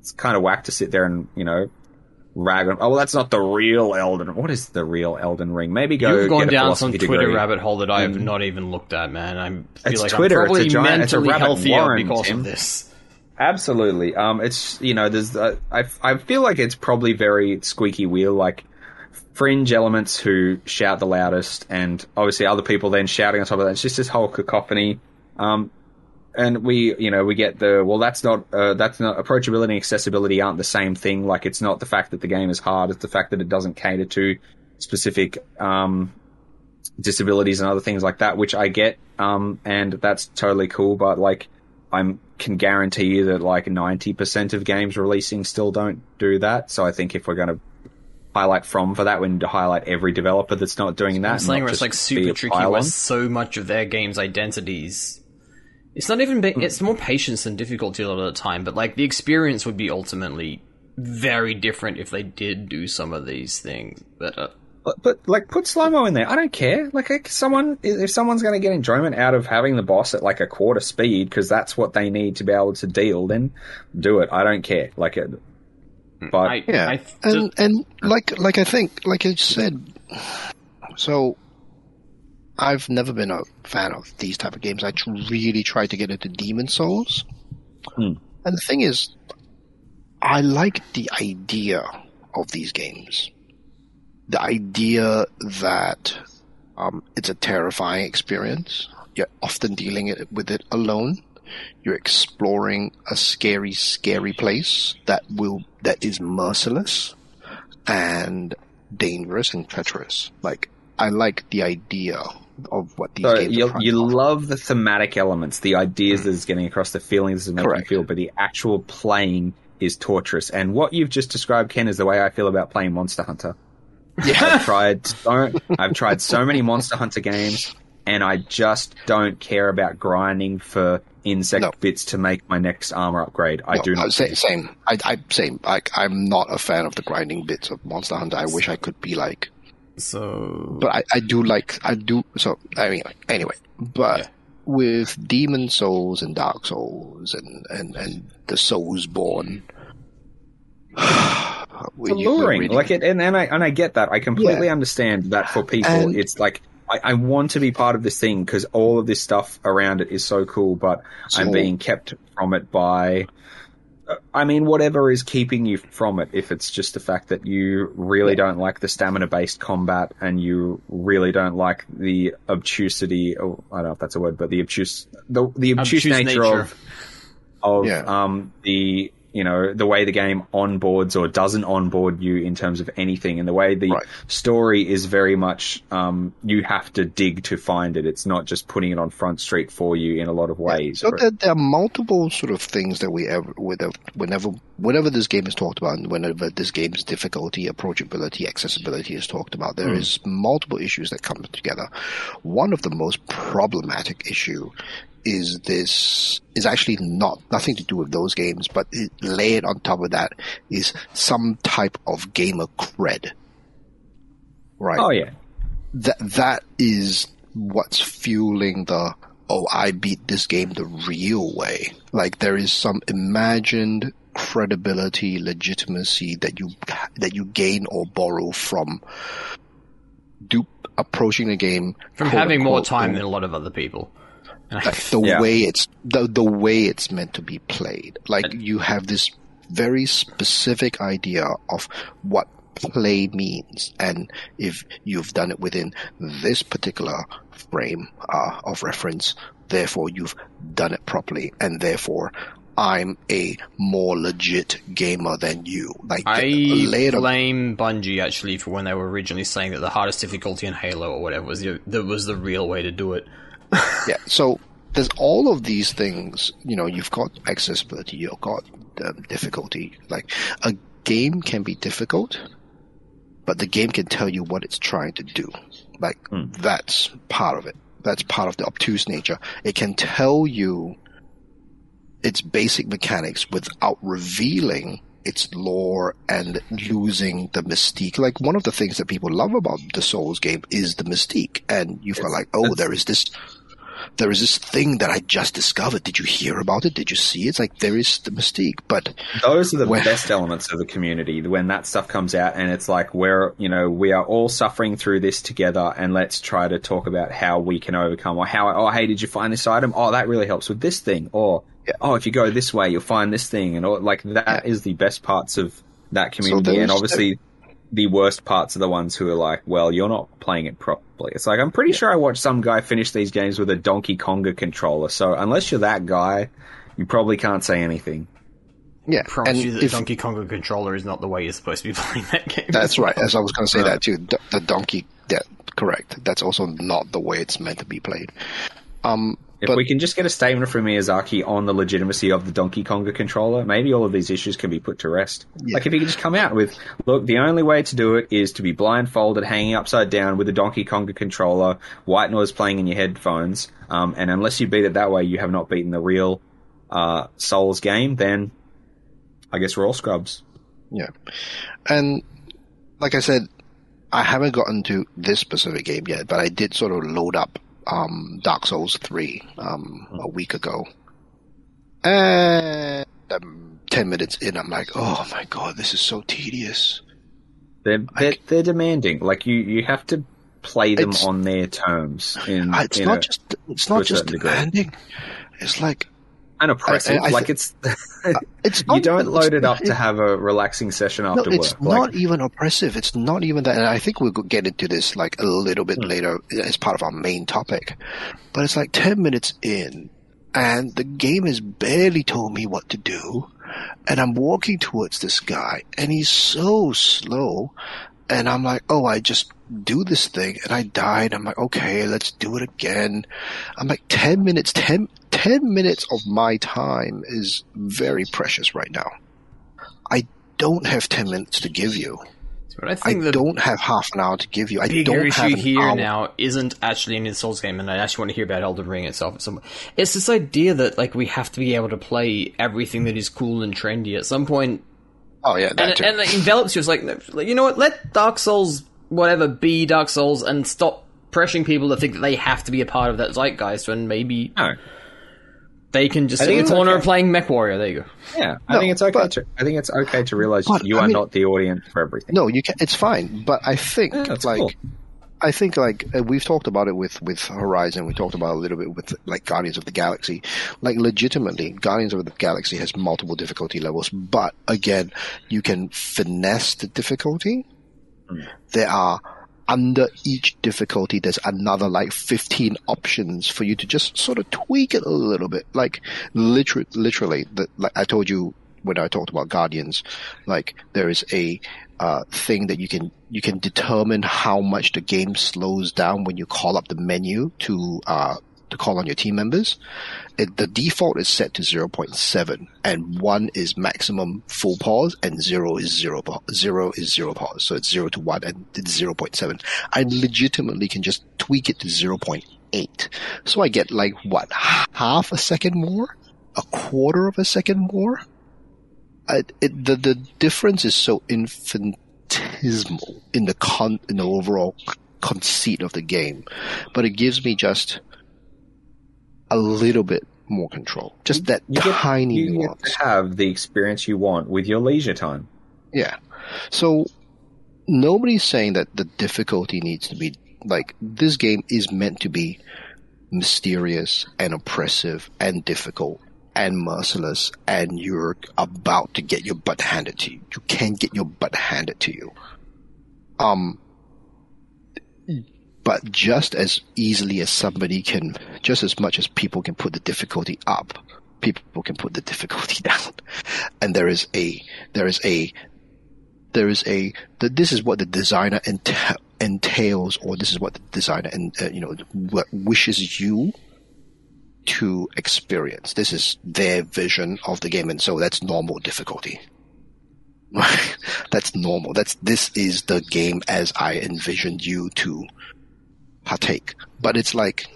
it's kind of whack to sit there and you know rag on. Oh, well, that's not the real Elden. What is the real Elden Ring? Maybe go. You've gone down some Twitter degree. rabbit hole that I have not even looked at, man. I feel It's like Twitter, I'm it's a probably giant- it's a mentally healthier warren, because Tim. of this. Absolutely. Um, it's you know, there's uh, I I feel like it's probably very squeaky wheel, like fringe elements who shout the loudest, and obviously other people then shouting on top of that. It's just this whole cacophony. Um, and we you know we get the well that's not uh, that's not approachability and accessibility aren't the same thing. Like it's not the fact that the game is hard; it's the fact that it doesn't cater to specific um disabilities and other things like that, which I get, um, and that's totally cool. But like, I can guarantee you that like ninety percent of games releasing still don't do that. So I think if we're going to highlight from for that, we need to highlight every developer that's not doing that. I'm saying not where it's like super tricky, where so much of their game's identities. It's not even. Be- it's more patience than difficulty a lot of the time, but like the experience would be ultimately very different if they did do some of these things. But uh, But, but like, put slow mo in there. I don't care. Like, if someone if someone's going to get enjoyment out of having the boss at like a quarter speed because that's what they need to be able to deal, then do it. I don't care. Like it. But I, Yeah, I and and like like I think like I said, so I've never been a fan of these type of games. I tr- really tried to get into Demon's Souls, Hmm. and the thing is, I like the idea of these games. The idea that um, it's a terrifying experience. You're often dealing it, with it alone. You're exploring a scary, scary place that will that is merciless and dangerous and treacherous. Like I like the idea of what these So games you, are you love the thematic elements, the ideas mm. that it's getting across, the feelings it's making you feel, but the actual playing is torturous. And what you've just described, Ken, is the way I feel about playing Monster Hunter. I've tried so I've tried so many Monster Hunter games, and I just don't care about grinding for insect No. bits to make my next armor upgrade. I No, do not. sa- same. I, I same. Like I'm not a fan of the grinding bits of Monster Hunter. I wish I could be like, So but I, I do like I do. So I mean, like, anyway, but Yeah. with Demon's Souls and Dark Souls and and and the Soulsborne. <sighs> It's alluring, like it, and, and I and I get that. I completely Yeah. understand that for people, And- it's like I, I want to be part of this thing because all of this stuff around it is so cool, but I'm being kept from it by. I mean, whatever is keeping you from it, if it's just the fact that you really don't like the stamina based combat and you really don't like the obtusity, oh, I don't know if that's a word, but the obtuse, the, the obtuse, Obtuse nature, nature. of of Yeah. um, the you know the way the game onboards or doesn't onboard you in terms of anything, and the way the Right. story is very much um, you have to dig to find it. It's not just putting it on front street for you in a lot of ways. So there, there are multiple sort of things that we ever, whenever, whenever, whenever this game is talked about, and whenever this game's difficulty, approachability, accessibility is talked about, there is multiple issues that come together. One of the most problematic issue is this is actually not nothing to do with those games, but it, layered on top of that is some type of gamer cred. Right oh yeah, that that is what's fueling the oh I beat this game the real way. Like there is some imagined credibility, legitimacy that you that you gain or borrow from dupe approaching the game from quote having more time than a lot of other people. And I, like the Yeah. way it's the the way it's meant to be played. Like you have this very specific idea of what play means, and if you've done it within this particular frame uh, of reference, therefore you've done it properly, and therefore. I'm a more legit gamer than you. Like I on- blame Bungie actually for when they were originally saying that the hardest difficulty in Halo or whatever was the, that was the real way to do it. <laughs> Yeah. So there's all of these things. You know, you've got accessibility, you've got um, difficulty. Like a game can be difficult, but the game can tell you what it's trying to do. Like that's part of it. That's part of the obtuse nature. It can tell you its basic mechanics without revealing its lore and losing the mystique. Like one of the things that people love about the Souls game is the mystique, and you've got like, oh, there is this, there is this thing that I just discovered. Did you hear about it? Did you see it? It's like there is the mystique, but those are the best elements of the community when that stuff comes out and it's like we're you know we are all suffering through this together and let's try to talk about how we can overcome or how oh hey did you find this item oh that really helps with this thing or Yeah. oh if you go this way you'll find this thing and all, like that is the best parts of that community there's- and obviously the worst parts are the ones who are like well you're not playing it properly it's like i'm pretty sure i watched some guy finish these games with a Donkey Konga controller so unless you're that guy you probably can't say anything yeah, promise and you that if- the Donkey Konga controller is not the way you're supposed to be <laughs> playing that game. That's well. right. As I was going to say Yeah. that too. D- the donkey. Yeah, correct. That's also not the way it's meant to be played. Um, If but we can just get a statement from Miyazaki on the legitimacy of the Donkey Konga controller, maybe all of these issues can be put to rest. Yeah. Like if he could just come out with, look, the only way to do it is to be blindfolded, hanging upside down with a Donkey Konga controller, white noise playing in your headphones, um, and unless you beat it that way, you have not beaten the real uh, Souls game. Then I guess we're all scrubs. Yeah. And like I said, I haven't gotten to this specific game yet, but I did sort of load up um, Dark Souls 3 um, a week ago. And um, 10 minutes in, I'm like, oh my god, this is so tedious. They're they're, they're demanding. Like you, you have to play them on their terms. In, It's not a- just it's not just certain degree. demanding. It's like and oppressive. I- I like it's <laughs> it's not you don't load it it's- up to have a relaxing session after no, it's work. not Like, even oppressive. It's not even that. And I think we'll get into this like a little Hmm. bit later as part of our main topic. But it's like 10 minutes in and the game has barely told me what to do. And I'm walking towards this guy and he's so slow. And I'm like, oh, I just do this thing and I died. I'm like, okay, let's do it again. I'm like 10 minutes, 10, 10 minutes of my time is very precious right now. I don't have 10 minutes to give you. I I don't have half an hour to give you. I don't have issue an here hour. now isn't actually in the Souls game, and I actually want to hear about Elden Ring itself. At some, it's this idea that like we have to be able to play everything that is cool and trendy at some point, Oh yeah, that and, too. and it envelops you. It's like, like, you know what? Let Dark Souls, whatever, be Dark Souls, and stop pressuring people to think that they have to be a part of that zeitgeist when maybe No. they can just I sit in think the it's corner okay. playing Mech Warrior. There you go. Yeah, I No, think it's okay. but- to, I think it's okay to realize But, you I are mean- not the audience for everything. no, you can. It's fine, but I think Yeah, like cool. I think like uh, we've talked about it with with Horizon. We talked about it a little bit with like Guardians of the Galaxy. Like legitimately, Guardians of the Galaxy has multiple difficulty levels, but again, you can finesse the difficulty. There are under each difficulty, there's another like 15 options for you to just sort of tweak it a little bit. Like literally, literally, the, like I told you when I talked about Guardians, like there is a uh, thing that you can you can determine how much the game slows down when you call up the menu to uh, to call on your team members. It, the default is set to 0.7 and one is maximum full pause and zero is zero, zero is zero pause. So it's zero to one and it's 0.7. I legitimately can just tweak it to 0.8. So I get like what, half a second more? A quarter of a second more? I, it, the, the difference is so infinitesimal in the con, in the overall conceit of the game, but it gives me just a little bit more control. Just that You get, tiny you get to have the experience you want with your leisure time. Yeah. So nobody's saying that the difficulty needs to be like this game is meant to be mysterious and oppressive and difficult and merciless and you're about to get your butt handed to you. You can get your butt handed to you. Um but just as easily as somebody can just as much as people can put the difficulty up, people can put the difficulty <laughs> down. And there is a there is a there is a this is what the designer enta- entails or this is what the designer and uh, you know wishes you to experience. This is their vision of the game and so that's normal difficulty. <laughs> That's normal. That's this is the game as i envisioned you to partake. But it's like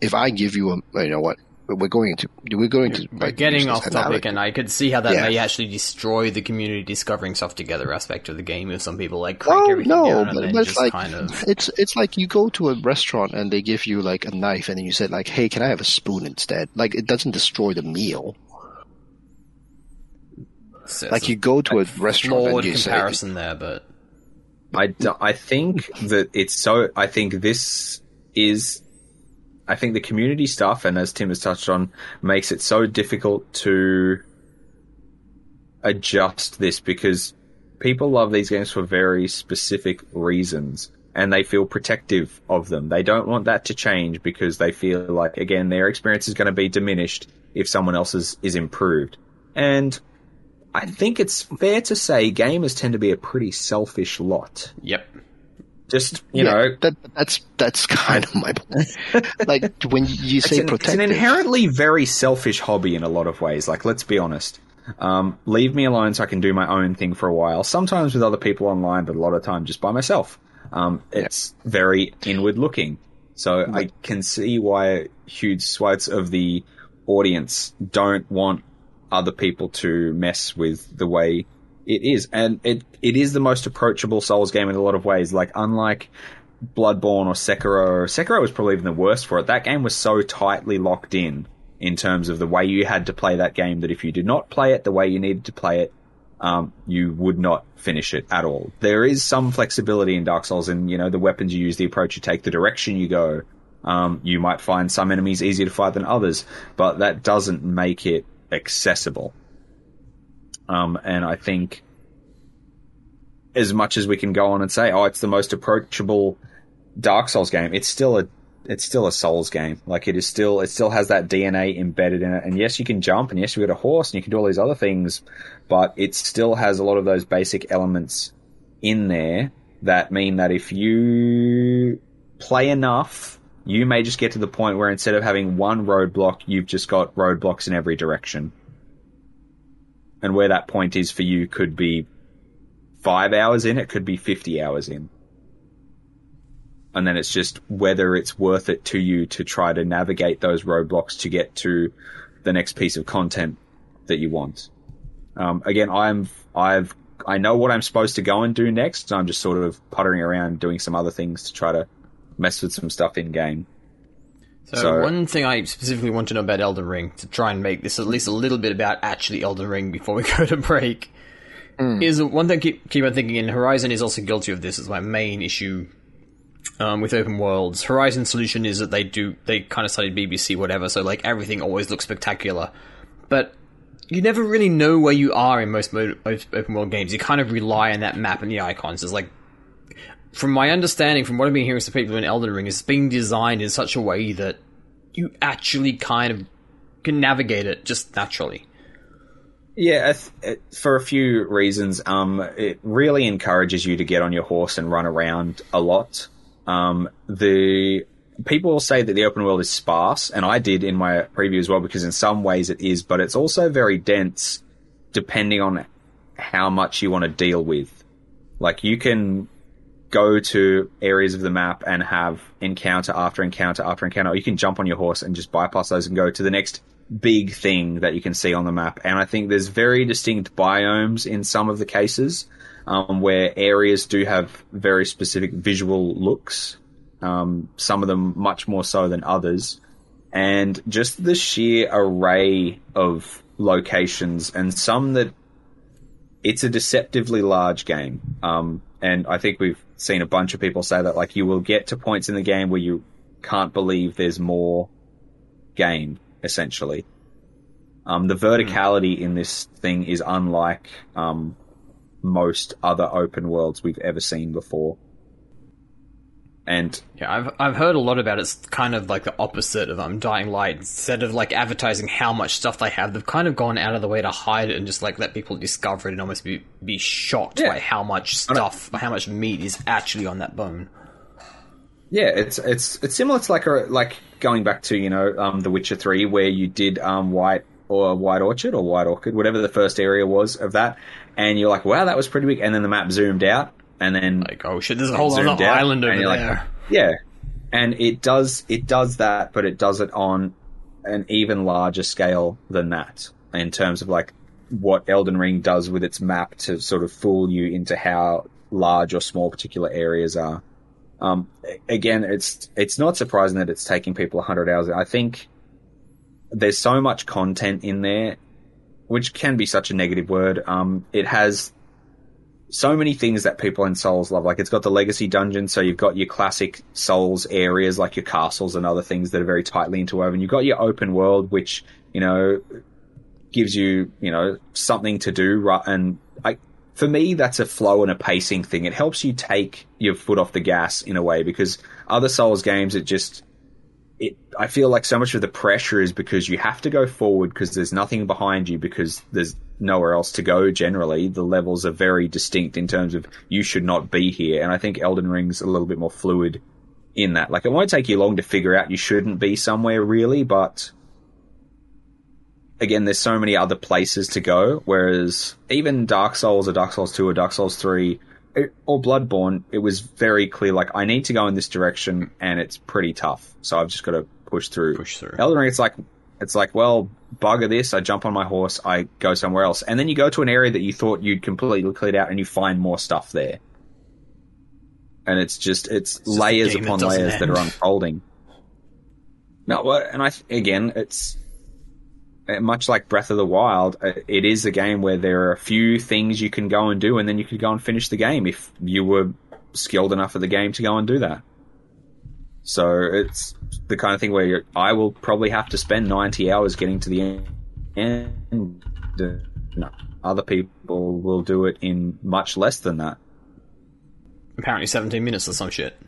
if i give you a you know what we're going to we're going to We're like, getting off topic, analogy. and I could see how that Yeah. may actually destroy the community discovering stuff together aspect of the game if some people like crank Oh everything no, down and but, then but it's just like kind of. it's it's like you go to a restaurant and they give you like a knife and then you say like, "Hey, can I have a spoon instead?" Like it doesn't destroy the meal. Like you go to a restaurant flawed and you say, comparison there, but I, I think that it's so. I think this is. I think the community stuff, and as Tim has touched on, makes it so difficult to adjust this because people love these games for very specific reasons and they feel protective of them. They don't want that to change because they feel like, again, their experience is going to be diminished if someone else's is improved. And I think it's fair to say gamers tend to be a pretty selfish lot. yep. Just, you yeah, know, that that's that's kind of my point. <laughs> like when you it's say an, it's an inherently very selfish hobby in a lot of ways. Like, let's be honest. Um, leave me alone so I can do my own thing for a while. Sometimes with other people online, but a lot of time just by myself. Um, it's very inward looking. So I can see why huge swaths of the audience don't want other people to mess with the way it is. And it, it is the most approachable Souls game in a lot of ways. Like, unlike Bloodborne or Sekiro, Sekiro was probably even the worst for it. That game was so tightly locked in in terms of the way you had to play that game that if you did not play it the way you needed to play it, um, you would not finish it at all. There is some flexibility in Dark Souls in, you know, the weapons you use, the approach you take, the direction you go. Um, you might find some enemies easier to fight than others, but that doesn't make it accessible. Um, and I think as much as we can go on and say, oh, it's the most approachable Dark Souls game, it's still a it's still a Souls game. Like it is still it still has that DNA embedded in it. And yes, you can jump, and yes, you got a horse, and you can do all these other things, but it still has a lot of those basic elements in there that mean that if you play enough, you may just get to the point where instead of having one roadblock, you've just got roadblocks in every direction. And where that point is for you could be five hours in, it could be 50 hours in. And then it's just whether it's worth it to you to try to navigate those roadblocks to get to the next piece of content that you want. Um, again, I'm, I've, I know what I'm supposed to go and do next. So I'm just sort of puttering around doing some other things to try to mess with some stuff in game. So, So- one thing I specifically want to know about Elden Ring to try and make this at least a little bit about actually Elden Ring before we <laughs> go to break is one thing I keep keep on thinking. And Horizon is also guilty of this. Is my main issue um, with open worlds. Horizon's solution is that they do they kind of studied BBC whatever, so like everything always looks spectacular, but you never really know where you are in most, mo- most open world games. You kind of rely on that map and the icons. It's like from my understanding, from what I've been hearing from people in Elden Ring, it's being designed in such a way that you actually kind of can navigate it just naturally. Yeah, th- for a few reasons. Um, it really encourages you to get on your horse and run around a lot. Um, the people will say that the open world is sparse, and I did in my preview as well because in some ways it is, but it's also very dense, depending on how much you want to deal with. Like you can go to areas of the map and have encounter after encounter after encounter. Or you can jump on your horse and just bypass those and go to the next big thing that you can see on the map. And I think there's very distinct biomes in some of the cases um, where areas do have very specific visual looks. Um, some of them much more so than others. And just the sheer array of locations and some that it's a deceptively large game. Um, and I think we've seen a bunch of people say that like you will get to points in the game where you can't believe there's more game essentially. Um, the verticality in this thing is unlike um, most other open worlds we've ever seen before. And Yeah, I've I've heard a lot about it. It's kind of like the opposite of um, Dying Light. Instead of like advertising how much stuff they have, they've kind of gone out of the way to hide it and just like let people discover it and almost be be shocked Yeah. by how much stuff, by how much meat is actually on that bone. Yeah, it's it's it's similar to like a like going back to you know um, The Witcher Three, where you did um, White or White Orchard or White Orchid, whatever the first area was of that, and you're like, wow, that was pretty big, and then the map zoomed out, and then Like, oh shit, there's a whole other out, island over you're like, there. yeah, and it does it does that, but it does it on an even larger scale than that in terms of like what Elden Ring does with its map to sort of fool you into how large or small particular areas are. Um, again, it's it's not surprising that it's taking people 100 hours. I think there's so much content in there, which can be such a negative word. Um, it has so many things that people in Souls love. Like it's got the legacy dungeon, so you've got your classic Souls areas like your castles and other things that are very tightly interwoven. You've got your open world, which you know gives you you know something to do. And I, for me, that's a flow and a pacing thing. It helps you take your foot off the gas in a way because other Souls games, it just it, I feel like so much of the pressure is because you have to go forward because there's nothing behind you because there's nowhere else to go generally. The levels are very distinct in terms of you should not be here. And I think Elden Ring's a little bit more fluid in that. Like it won't take you long to figure out you shouldn't be somewhere really, but again, there's so many other places to go. Whereas even Dark Souls or Dark Souls 2 or Dark Souls 3 it, or Bloodborne, it was very clear like I need to go in this direction and it's pretty tough. So I've just got to push through. Push through. Elden Ring, it's like it's like well, bugger this. I jump on my horse, I go somewhere else, and then you go to an area that you thought you'd completely cleared out, and you find more stuff there. And it's just it's, just layers that upon doesn't layers that are unfolding. No, and I again, it's uh, much like Breath of the Wild. uh, It is a game where there are a few things you can go and do, and then you could go and finish the game if you were skilled enough at the game to go and do that. So it's the kind of thing where you're, I will probably have to spend 90 hours getting to the end. And no, other people will do it in much less than that. Apparently, 17 minutes or some shit.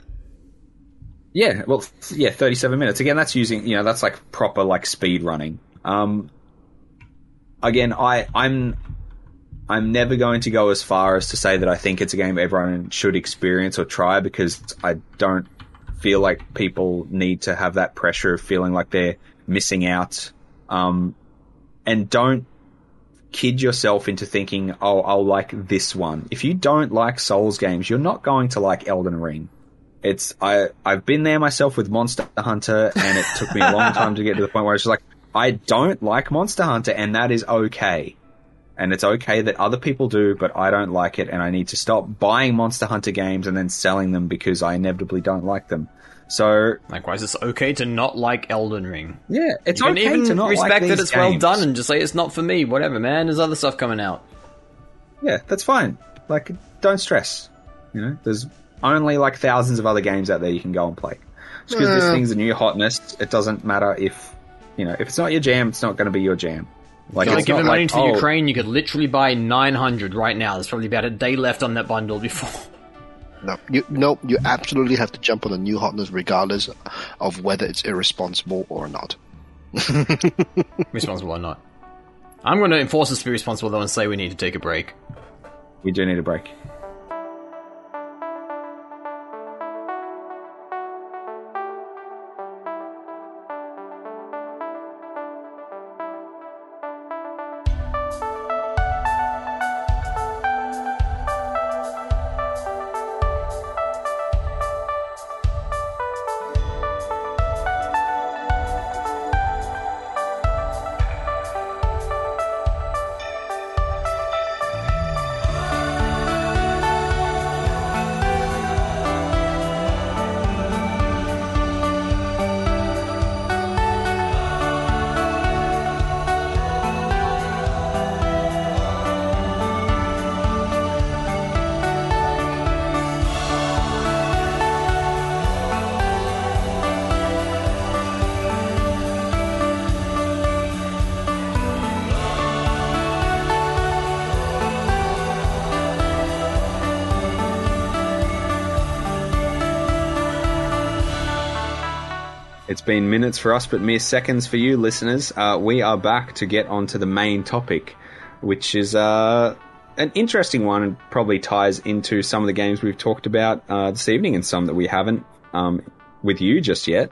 Yeah, well, yeah, 37 minutes. Again, that's using, you know, that's like proper like speed running. Um, again, I, I'm, I'm never going to go as far as to say that I think it's a game everyone should experience or try because I don't feel like people need to have that pressure of feeling like they're missing out. Um, and don't kid yourself into thinking, oh, I'll like this one. If you don't like Souls games, you're not going to like Elden Ring. It's I I've been there myself with Monster Hunter, and it took me a long <laughs> time to get to the point where it's just like I don't like Monster Hunter, and that is okay. And it's okay that other people do, but I don't like it, and I need to stop buying Monster Hunter games and then selling them because I inevitably don't like them. So Likewise, it's okay to not like Elden Ring. yeah, it's You can okay even to not respect like that these it's well done and just say it's not for me. Whatever, man. There's other stuff coming out. Yeah, that's fine. Like, don't stress. You know, there's only like thousands of other games out there you can go and play. Just because this hmm. thing's a new hotness, it doesn't matter if you know if it's not your jam, it's not going to be your jam. Like, If I it's give not money like, to oh, Ukraine, you could literally buy 900 right now. There's probably about a day left on that bundle before. <laughs> No, you no, you absolutely have to jump on the new hotness regardless of whether it's irresponsible or not. <laughs> responsible or not. I'm going to enforce us to be responsible though and say we need to take a break. we do need a break. It's been minutes for us, but mere seconds for you, listeners. Uh, we are back to get onto the main topic, which is uh, an interesting one and probably ties into some of the games we've talked about uh, this evening and some that we haven't um, with you just yet.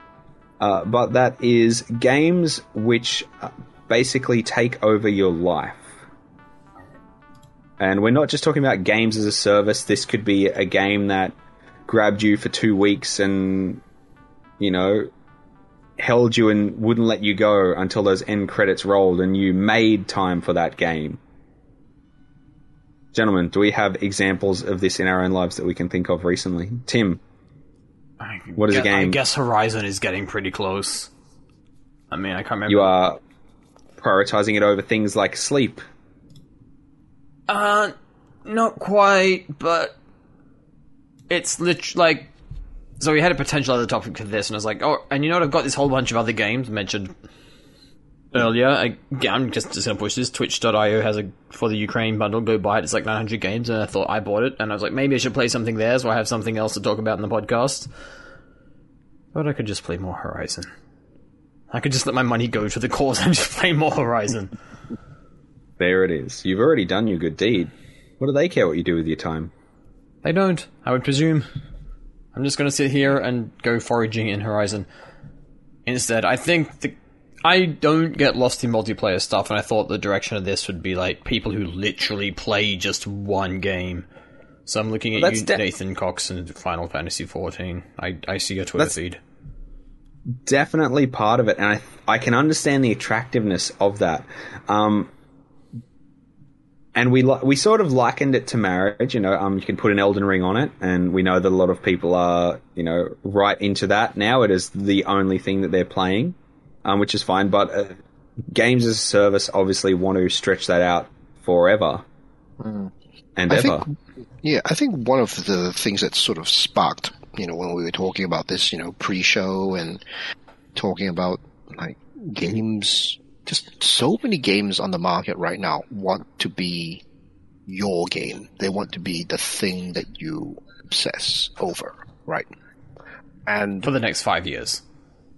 Uh, but that is games which uh, basically take over your life. And we're not just talking about games as a service. This could be a game that grabbed you for two weeks and, you know, held you and wouldn't let you go until those end credits rolled and you made time for that game. Gentlemen, do we have examples of this in our own lives that we can think of recently? Tim, What is a Gue- I guess Horizon is getting pretty close. I mean, I can't remember. you are prioritizing it over things like sleep. Uh, not quite, but it's lit- like. So we had a potential other topic for this, and I was like, oh, and you know what? I've got this whole bunch of other games mentioned earlier. I, I'm just, just gonna push this. itch.io has a for the Ukraine bundle. Go buy it. It's like 900 games, and I thought I bought it, and I was like, maybe I should play something there, so I have something else to talk about in the podcast. But I could just play more Horizon. I could just let my money go to the cause and <laughs> just play more Horizon. There it is. You've already done your good deed. What do they care what you do with your time? They don't, I would presume. I'm just gonna sit here and go foraging in Horizon. Instead, I think the I don't get lost in multiplayer stuff, and I thought the direction of this would be like people who literally play just one game. So I'm looking at Well, you, de- Nathan Cox, and Final Fantasy XIV. I I see your Twitter That's- feed. definitely part of it, and I I can understand the attractiveness of that. Um, and we we sort of likened it to marriage. You know, um, you can put an Elden Ring on it, and we know that a lot of people are you know right into that now. It is the only thing that they're playing, um, which is fine. But uh, games as a service obviously want to stretch that out forever and I ever. think, yeah, I think one of the things that sort of sparked, you know, when we were talking about this, you know, pre-show and talking about like games, just so many games on the market right now want to be your game. They want to be the thing that you obsess over, right? And For the next five years.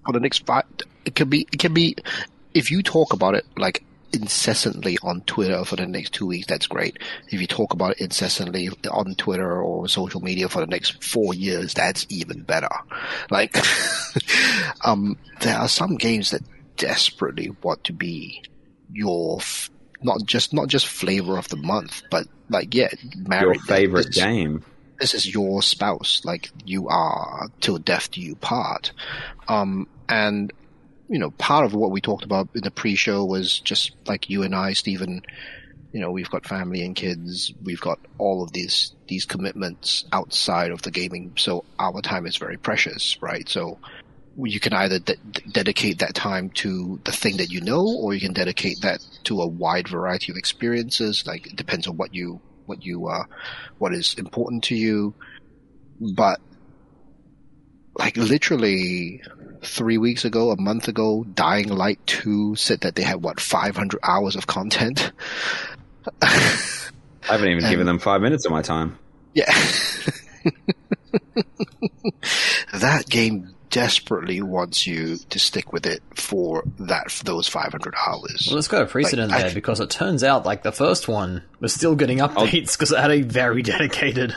for the next five, it can be, it can be, if you talk about it like incessantly on Twitter for the next two weeks, that's great. If you talk about it incessantly on Twitter or social media for the next four years, that's even better. Like, <laughs> um, there are some games that desperately want to be your f- not just not just flavor of the month, but like yeah, Your favorite this, game. This is your spouse. Like you are till death do you part. Um, and you know, part of what we talked about in the pre-show was just like you and I, Stephen. You know, we've got family and kids. We've got all of these these commitments outside of the gaming, so our time is very precious, right? So you can either de- dedicate that time to the thing that you know, or you can dedicate that to a wide variety of experiences. Like it depends on what you what you uh what is important to you. But like literally three weeks ago, a month ago, Dying Light two said that they had what five hundred hours of content. <laughs> I haven't even And- given them five minutes of my time. Yeah. <laughs> that game desperately wants you to stick with it for that for those 500 hours. Well, it's got a precedent Like, I- there because it turns out like the first one was still getting updates because it had a very <laughs> dedicated.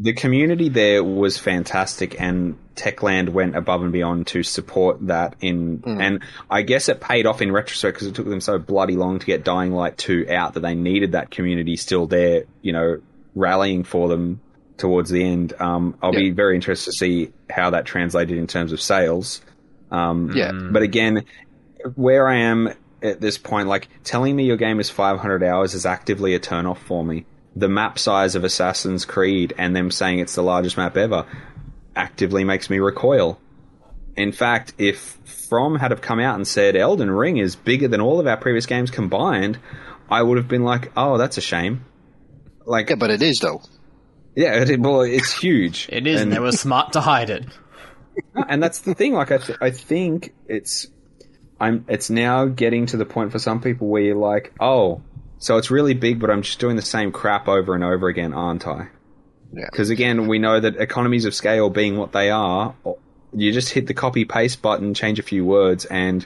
The community there was fantastic, and Techland went above and beyond to support that. In hmm. and I guess it paid off in retrospect because it took them so bloody long to get Dying Light two out that they needed that community still there. You know, rallying for them towards the end. Um, I'll be very interested to see how that translated in terms of sales. Um, Yeah. But again, where I am at this point, like telling me your game is 500 hours is actively a turn off for me. The map size of Assassin's Creed and them saying it's the largest map ever actively makes me recoil. In fact, if From had have come out and said Elden Ring is bigger than all of our previous games combined, I would have been like, "Oh, that's a shame." Like, Yeah, but it is though. Yeah, it, well, it's huge. It is, and they were smart to hide it. <laughs> and that's the thing. Like, I, th- I think it's, I'm, it's now getting to the point for some people where you're like, oh, so it's really big, but I'm just doing the same crap over and over again, aren't I? Yeah. Because again, we know that economies of scale being what they are, you just hit the copy paste button, change a few words, and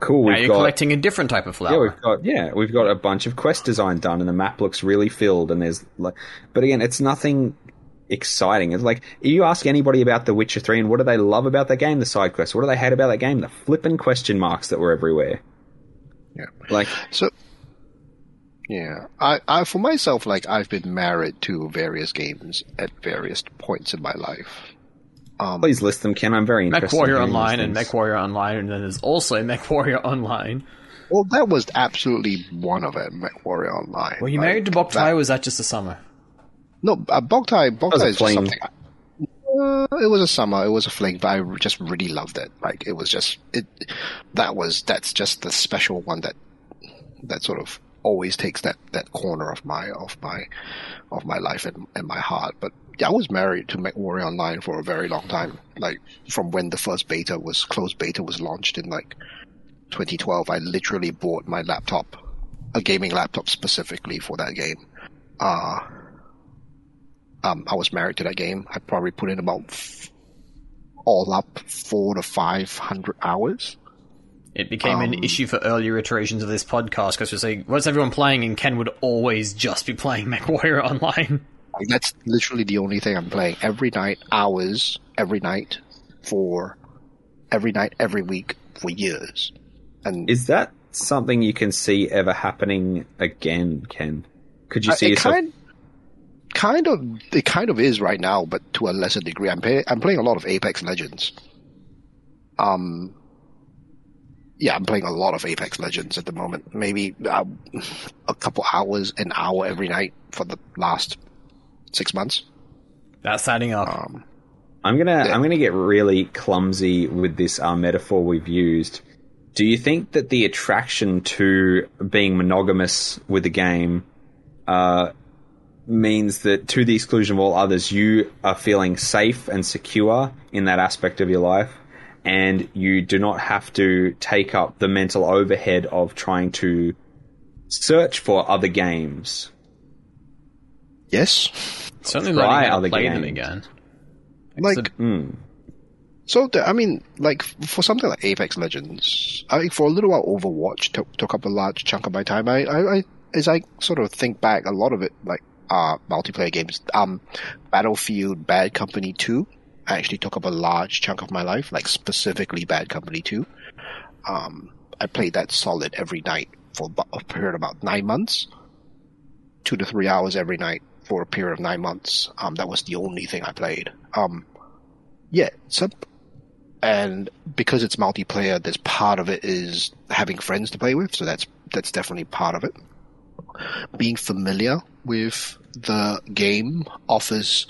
cool. Now We've you're got collecting a different type of yeah, flower. we've got yeah, we've got a bunch of quest design done, and the map looks really filled, and there's like, but again, it's nothing exciting. It's like if you ask anybody about The Witcher Three, and what do they love about that game? The side quests. What do they hate about that game? The flippin' question marks that were everywhere. Yeah. Like, So, yeah, I, I, for myself, like I've been married to various games at various points in my life. Um, please list them, Ken. I'm very interested. Mech Warrior in hearing these Online and things. Mech Warrior Online, and then there's also <laughs> Mech Warrior Online. well, that was absolutely one of it, Mech Warrior Online. Were you Like, married to Boktai, that- or was that just a summer? No, uh, Boktai, was Boktai a is just fling. something. Uh, it was a summer. It was a fling, but I just really loved it. Like it was just it. That was that's just the special one that that sort of always takes that that corner of my of my of my life and, and my heart. But yeah, I was married to Mech Warrior Online for a very long time. Like from when the first beta was closed beta was launched in like 2012. I literally bought my laptop, a gaming laptop specifically for that game. Uh um, I was married to that game. I probably put in about f- all up four to five hundred hours. It became an Um, issue for earlier iterations of this podcast because we say, what's everyone playing? And Ken would always just be playing <laughs> Mech Warrior Online. Like, that's literally the only thing I'm playing every night, hours every night for every night, every week for years. And Is that something you can see ever happening again, Ken? Could you Uh, see it yourself? kind, kind of, it kind of is right now, but to a lesser degree. I'm pay, I'm playing a lot of Apex Legends. Um, yeah, I'm playing a lot of Apex Legends at the moment. Maybe uh, <laughs> a couple hours, an hour every night for the last six months. That's adding up. Um, I'm gonna Yeah. I'm gonna get really clumsy with this uh, metaphor we've used. Do you think that the attraction to being monogamous with the game uh, means that, to the exclusion of all others, you are feeling safe and secure in that aspect of your life, and you do not have to take up the mental overhead of trying to search for other games? Yes, Certainly try learning other play them games. again. like Hmm. So, the, I mean, like for something like Apex Legends, I for a little while Overwatch took took up a large chunk of my time. I, I, I as I sort of think back, a lot of it like uh multiplayer games. Um, Battlefield Bad Company Two actually took up a large chunk of my life, like specifically Bad Company Two. Um, I played that solid every night for about, a period of about nine months, two to three hours every night for a period of nine months. Um, that was the only thing I played. Um, yeah, some, and because it's multiplayer, there's part of it is having friends to play with, so that's that's definitely part of it. Being familiar with the game offers,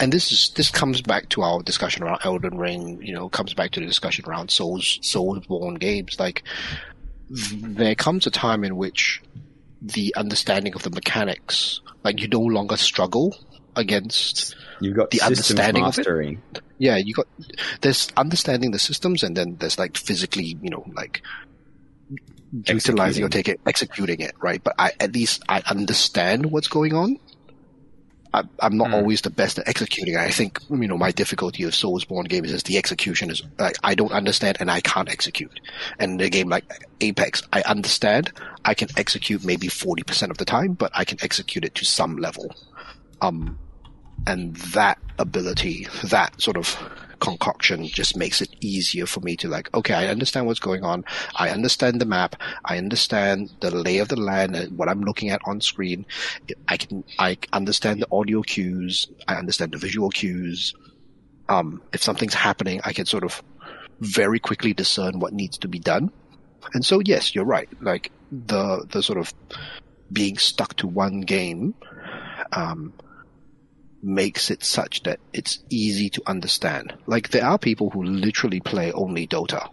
and this is this comes back to our discussion around Elden Ring. You know, comes back to the discussion around Souls Soulsborne games. Like, there comes a time in which the understanding of the mechanics, like you no longer struggle against You've got The understanding of it? yeah, you got there's understanding the systems, and then there's like physically, you know, like utilizing or Executing. taking executing it, right? But I at least I understand what's going on. I, I'm not Hmm. always the best at executing. I think you know my difficulty of Soulsborne games is the execution is like I don't understand and I can't execute. And a game like Apex, I understand, I can execute maybe forty percent of the time, but I can execute it to some level. Um, and that ability, that sort of concoction just makes it easier for me to like, okay, I understand what's going on. I understand the map. I understand the lay of the land what I'm looking at on screen. I can, I understand the audio cues. I understand the visual cues. Um, if something's happening, I can sort of very quickly discern what needs to be done. And so, yes, you're right. Like the, the sort of being stuck to one game, um, makes it such that it's easy to understand. Like there are people who literally play only Dota.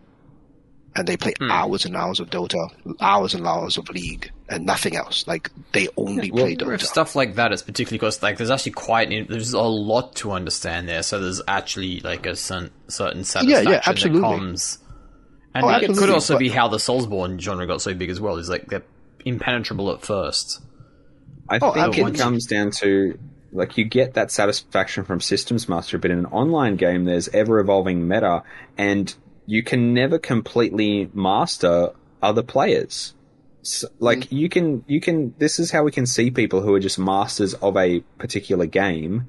And they play Hmm. hours and hours of Dota, hours and hours of League, and nothing else. Like they only well, play With Dota. stuff like that, it's particularly because like there's actually quite there's a lot to understand there. So there's actually like a certain, certain Yeah, satisfaction yeah, absolutely. that comes. And Oh, I it could also but- be how the Soulsborne genre got so big as well. Is like they're impenetrable at first. I Oh, think it comes down to like you get that satisfaction from systems mastery, but in an online game, there's ever evolving meta, and you can never completely master other players. S like you can, you can. This is how we can see people who are just masters of a particular game,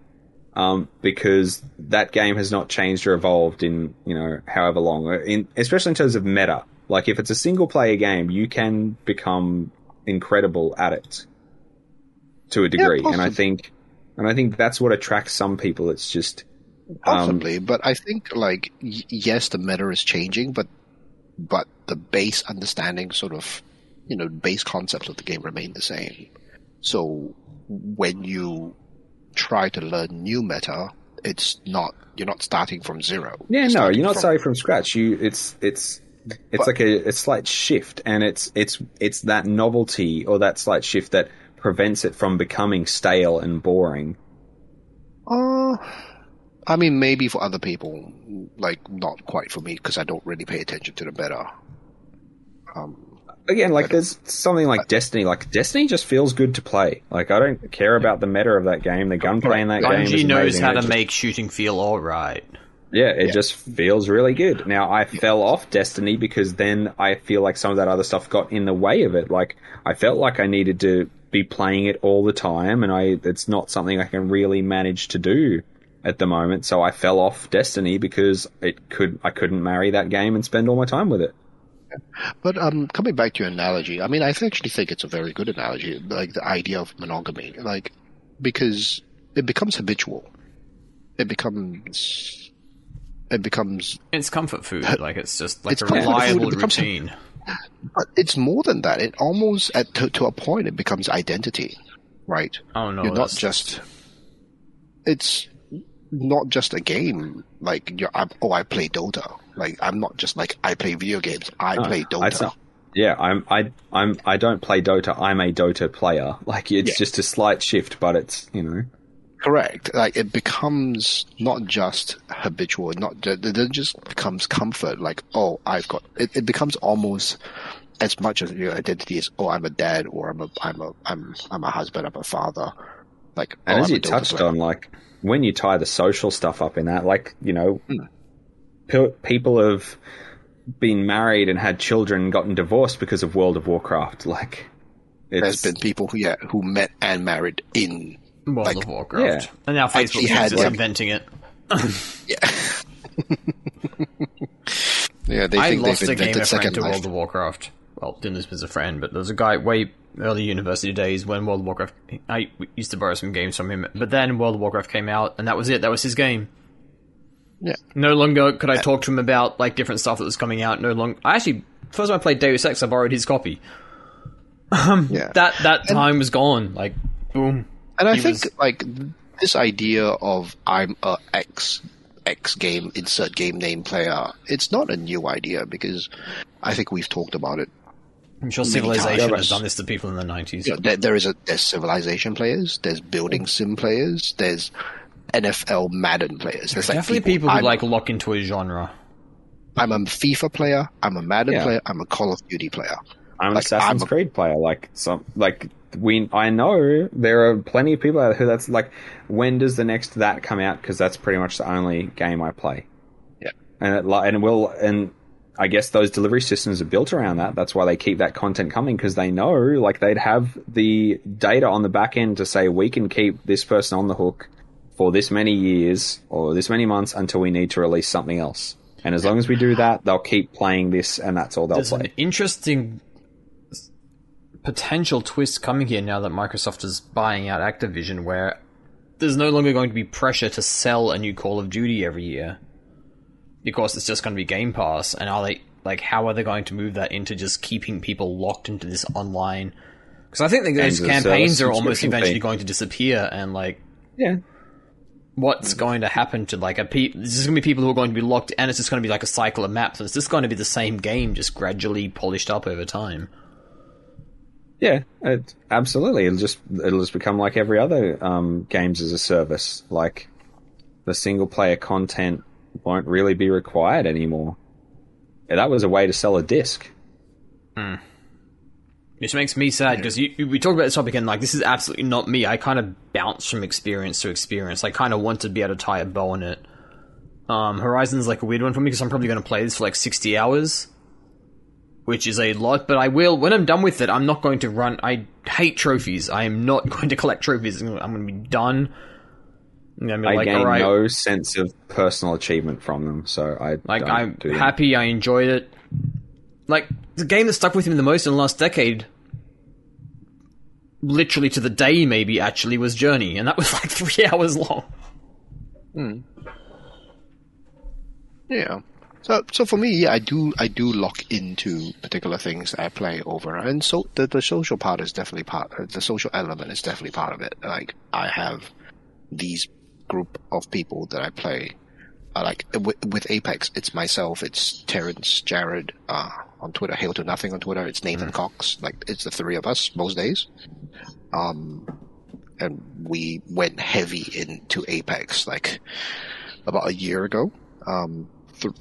um, because that game has not changed or evolved in you know however long. In especially in terms of meta, like if it's a single player game, you can become incredible at it to a degree, and I think, and I think that's what attracts some people. It's just um, Possibly, but I think like y- yes, the meta is changing, but but the base understanding, sort of, you know, base concepts of the game remain the same. So when you try to learn new meta, it's not you're not starting from zero. Yeah, no, you're not from- starting from scratch. You, it's it's it's But- like a, a slight shift, and it's it's it's that novelty or that slight shift that prevents it from becoming stale and boring. Uh, I mean, maybe for other people, like not quite for me because I don't really pay attention to the meta. Um, Again, like there's something like Destiny. Like Destiny just feels good to play. Like I don't care about the meta of that game. The gunplay in that game is Bungie knows how It to just- make shooting feel alright. Yeah, it Yeah. just feels really good. Now I fell off Destiny because then I feel like some of that other stuff got in the way of it. Like I felt like I needed to be playing it all the time, and I it's not something I can really manage to do at the moment. So I fell off Destiny because it could I couldn't marry that game and spend all my time with it. But um, coming back to your analogy, I mean, I actually think it's a very good analogy, like the idea of monogamy, like because it becomes habitual. It becomes, it becomes, It's comfort food. <laughs> Like it's just like It's a comfort food, reliable it becomes- routine. But it's more than that. It almost at to, to a point it becomes identity, right? Oh no, you're not just. It's not just a game. Like you're, I'm, oh, I play Dota. Like I'm not just like I play video games. I play Uh, I'd Dota. yeah, I'm I I'm I don't play Dota. I'm a Dota player. Like it's Yeah. just a slight shift, but it's you know Correct. Like it becomes not just habitual, not it just becomes comfort. Like oh, I've got. It, it becomes almost as much as your identity is. Oh, I'm a dad, or I'm a I'm a I'm I'm a husband, I'm a father. Like And oh, as I'm you touched on, like when you tie the social stuff up in that, like you know, Hmm. pe- people have been married and had children, and gotten divorced because of World of Warcraft. Like, there's it's been people who yeah who met and married in World like- of Warcraft. yeah. And now Facebook Facebook's had, just like- inventing it. <laughs> yeah. <laughs> yeah, they I think lost they've a gamer invented friend Second to Life. World of Warcraft. well, didn't lose him as a friend, but there was a guy way early university days when World of Warcraft. I used to borrow some games from him, but then World of Warcraft came out, and that was it. That was his game. Yeah. No longer could I uh, talk to him about like different stuff that was coming out. No longer. I actually first time I played Deus Ex, I borrowed his copy. <laughs> Yeah. That that time was gone. Like boom. And I think was- like this idea of I'm a X X game insert game name player, it's not a new idea because I think we've talked about it. I'm sure Civilization has done this to people in the 90s. You know, there, there is a there's civilization players, there's building sim players, there's NFL Madden players. There's like Definitely people, who I'm, like lock into a genre. I'm a FIFA player, I'm a Madden Yeah. player, I'm a Call of Duty player. I'm an Like, Assassin's I'm a- Creed player. Like some, like we, I know there are plenty of people out there who that's like, when does the next that come out? Because that's pretty much the only game I play. Yeah. and it, and will, and I guess those delivery systems are built around that. That's why they keep that content coming because they know, like, they'd have the data on the back end to say we can keep this person on the hook for this many years or this many months until we need to release something else. And as long as we do that, they'll keep playing this, and that's all they'll There's an play. interesting potential twist coming here now that Microsoft is buying out Activision, where there's no longer going to be pressure to sell a new Call of Duty every year because it's just going to be Game Pass. And are they like how are they going to move that into just keeping people locked into this online? Because I think that those Games campaigns are almost eventually fee. going to disappear, and like Yeah, what's going to happen to like a pe- this is going to be people who are going to be locked and it's just going to be like a cycle of maps and it's just going to be the same game just gradually polished up over time Yeah, it, absolutely. It'll just it'll just become like every other um, games as a service. Like the single player content won't really be required anymore. Yeah, that was a way to sell a disc. which makes me sad because you, you- we talked about this topic and like this is absolutely not me i kind of bounce from experience to experience i kind of want to be able to tie a bow on it um horizon's like a weird one for me because i'm probably going to play this for like 60 hours which is a lot but i will when i'm done with it i'm not going to run i hate trophies i am not <laughs> going to collect trophies i'm going to be done I'm be I like, gain alright, no sense of personal achievement from them, so I Like don't I'm do them. happy I enjoyed it. Like the game that stuck with me the most in the last decade, literally to the day maybe actually was Journey, and that was <laughs> like three hours long. Hmm. Yeah. So, so for me, yeah, I do, I do lock into particular things that I play over, and so the the social part is definitely part. uh, The social element is definitely part of it. Like I have these group of people that I play. Uh, like with, with Apex, it's myself, it's Terrence, Jared, uh, on Twitter, Hail to Nothing on Twitter, it's Nathan Cox. Like it's the three of us most days. Um, and we went heavy into Apex like about a year ago. Um, th-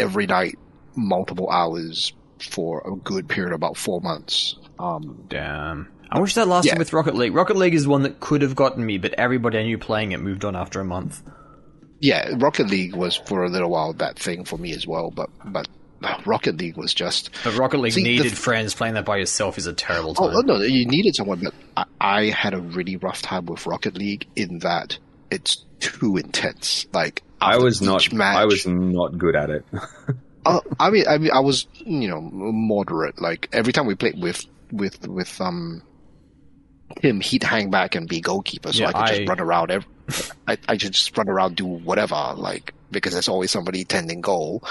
every night, multiple hours for a good period of about four months. Um, Damn. I wish that lasted Yeah. with Rocket League. Rocket League is one that could have gotten me, but everybody I knew playing it moved on after a month. yeah, Rocket League was for a little while that thing for me as well, but but <sighs> Rocket League was just But Rocket League See, needed friends. Playing that by yourself is a terrible oh, time. oh, no, you needed someone, but I, I had a really rough time with Rocket League in that it's too intense. Like I was not. match, I was not good at it. <laughs> Uh, I mean, I mean, I was, you know, moderate. Like every time we played with with with um him, he'd hang back and be goalkeeper, so Yeah, I could I- just run around. Every, I I could just run around, do whatever, like because there's always somebody tending goal.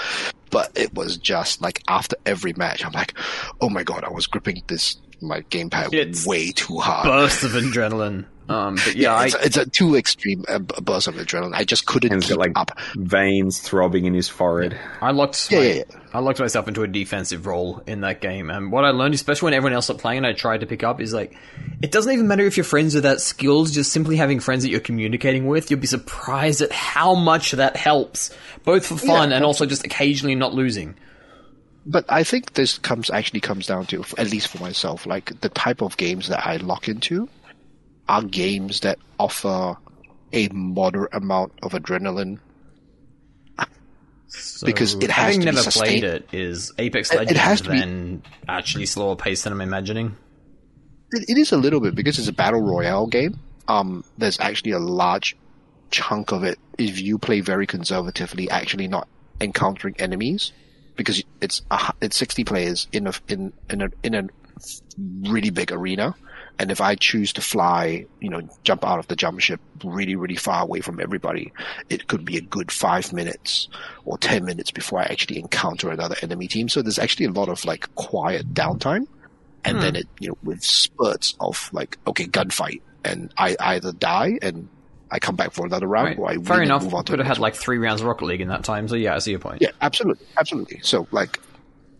But it was just like after every match, I'm like, oh my god, I was gripping this my gamepad It's way too hard. Burst of adrenaline. Um, but yeah, <laughs> I, it's, a, it's a too extreme uh, burst of adrenaline. I just couldn't and keep got like up. veins throbbing in his forehead. I locked Yeah, my, yeah, yeah. I locked myself into a defensive role in that game, and what I learned, especially when everyone else stopped playing, and I tried to pick up, is like it doesn't even matter if your friends are that skilled. Just simply having friends that you're communicating with, you'll be surprised at how much that helps, both for fun Yeah. and also just occasionally not losing. But I think this comes actually comes down to, at least for myself, like the type of games that I lock into are games that offer a moderate amount of adrenaline. So, Because it has having to be never sustained. played it, is Apex Legends. it has to be- actually slower pace than I'm imagining? It, it is a little bit because it's a battle royale game. Um, there's actually a large chunk of it if you play very conservatively, actually not encountering enemies because it's a, it's 60 players in a in in a in a really big arena. And if I choose to fly, you know, jump out of the jump ship really, really far away from everybody, it could be a good five minutes or 10 minutes before I actually encounter another enemy team. So there's actually a lot of like quiet downtime. And hmm. then it, you know, with spurts of like, okay, gunfight. And I either die and I come back for another round Right. or I Fair enough. move on to Could have had like three rounds of Rocket League in that time, so yeah, I see your point. yeah, absolutely, absolutely. So like,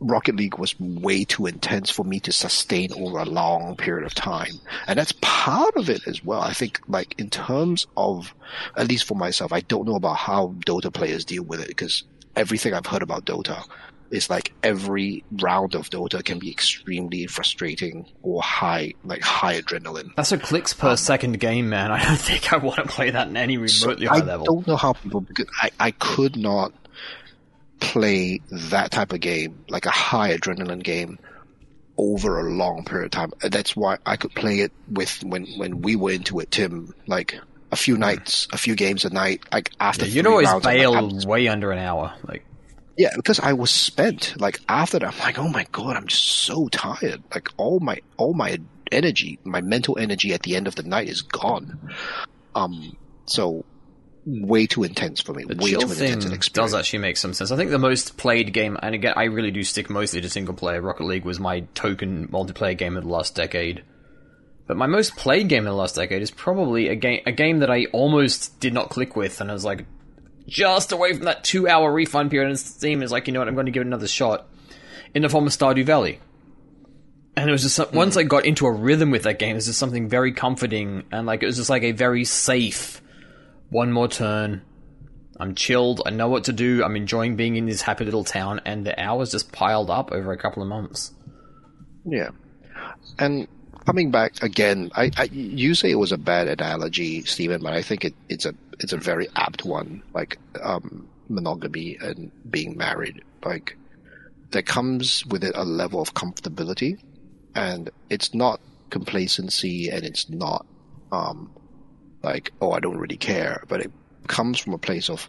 Rocket League was way too intense for me to sustain over a long period of time, and that's part of it as well. I think like in terms of, at least for myself, I don't know about how Dota players deal with it because everything I've heard about Dota is like every round of Dota can be extremely frustrating or high, like high adrenaline. That's a clicks per um, second game, man. <laughs> I don't think I want to play that in any remotely I high level. I don't know how people because I, I could not play that type of game, like a high adrenaline game, over a long period of time. That's why I could play it with when when we were into it, Tim, like a few nights, a few games a night. Like after You'd three always rounds, I'm like, way under an hour. Like, yeah, because I was spent. Like after that, I'm like, oh my god, I'm just so tired. Like all my all my energy, my mental energy at the end of the night is gone. Um, so way too intense for me. the way chill too thing intense an does actually make some sense. I think the most played game, and again, I really do stick mostly to single player. Rocket League was my token multiplayer game of the last decade. But my most played game in the last decade is probably a game a game that I almost did not click with, and I was like just away from that two hour refund period. And Steam is like, you know what, I'm going to give it another shot in the form of Stardew Valley. And it was just some- hmm. once I got into a rhythm with that game, it was just something very comforting, and like it was just like a very safe one more turn. I'm chilled. I know what to do. I'm enjoying being in this happy little town, and the hours just piled up over a couple of months. Yeah, and coming back again, I, I you say it was a bad analogy, Stephen, but I think it, it's a it's a very apt one. Like um, monogamy and being married, like there comes with it a level of comfortability, and it's not complacency, and it's not um, like oh I don't really care, but it comes from a place of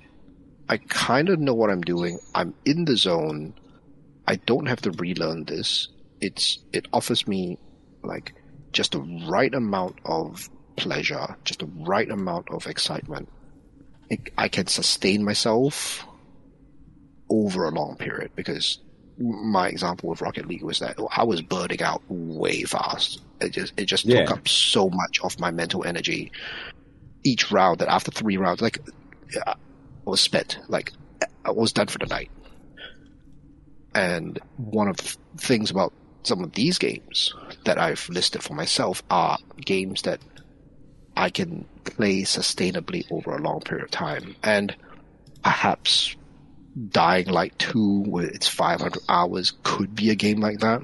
I kind of know what I'm doing. I'm in the zone. I don't have to relearn this. It's it offers me like just the right amount of pleasure, just the right amount of excitement. It, I can sustain myself over a long period because my example with Rocket League was that I was burning out way fast. It just it just Yeah. took up so much of my mental energy each round that after three rounds, like I was spent, like I was done for the night. And one of the things about some of these games that I've listed for myself are games that I can play sustainably over a long period of time. And perhaps Dying Light 2 with its 500 hours could be a game like that.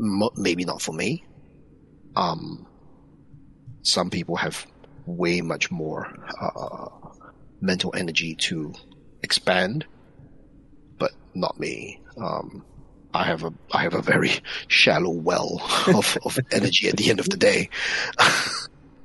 M- maybe not for me. Um, some people have way much more uh, mental energy to expand, but not me. Um, I have a I have a very shallow well of, of <laughs> energy at the end of the day.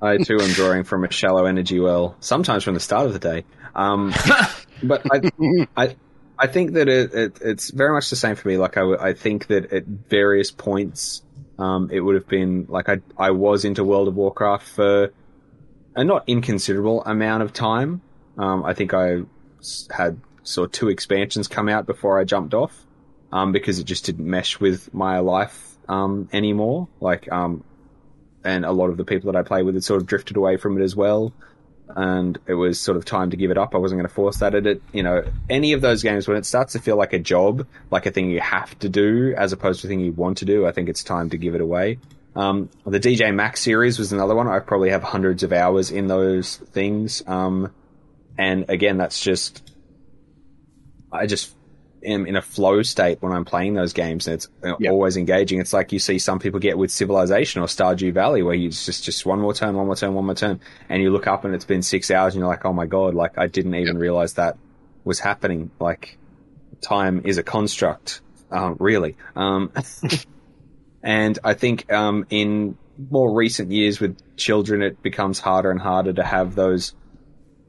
I too am <laughs> drawing from a shallow energy well, sometimes from the start of the day. Um, <laughs> but I, I, I think that it, it, it's very much the same for me. Like I, w- I think that at various points, um, it would have been like I, I was into World of Warcraft for a not inconsiderable amount of time. Um, I think I had saw two expansions come out before I jumped off, um, because it just didn't mesh with my life, um, anymore. Like, um, and a lot of the people that I play with had sort of drifted away from it as well. And it was sort of time to give it up. I wasn't going to force that at it. You know, any of those games when it starts to feel like a job, like a thing you have to do, as opposed to a thing you want to do, I think it's time to give it away. Um, the DJ Max series was another one. I probably have hundreds of hours in those things. Um, and again, that's just, I just am in a flow state when I'm playing those games and it's uh, Yeah. always engaging. It's like you see some people get with Civilization or Stardew Valley where you just, just one more turn, one more turn, one more turn. And you look up and it's been six hours and you're like, oh my God, like I didn't even realize that was happening. Like time is a construct, um, really. Um, <laughs> and I think, um, in more recent years with children, it becomes harder and harder to have those.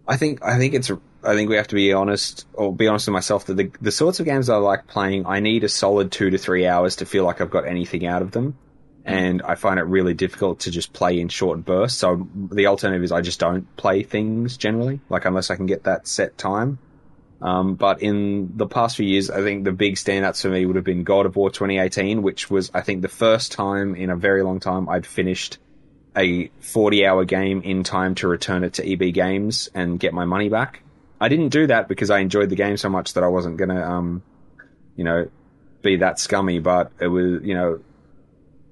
I think, I think it's I think we have to be honest, or be honest with myself, that the, the sorts of games I like playing, I need a solid two to three hours to feel like I've got anything out of them. And I find it really difficult to just play in short bursts. So the alternative is I just don't play things generally, like unless I can get that set time. Um, but in the past few years, I think the big standouts for me would have been God of War 2018, which was, I think, the first time in a very long time I'd finished a 40 hour game in time to return it to EB Games and get my money back. I didn't do that because I enjoyed the game so much that I wasn't to, um, you know, be that scummy, but it was, you know,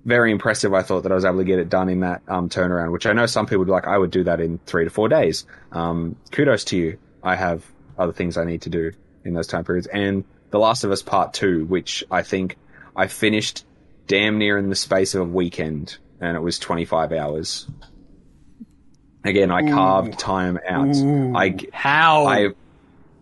very impressive. I thought that I was able to get it done in that um, turnaround, which I know some people would be like, I would do that in three to four days. Um, kudos to you. I have other things I need to do in those time periods. And The Last of Us Part 2, which I think I finished damn near in the space of a weekend, and it was 25 hours. Again, I carved time out. I, How? I,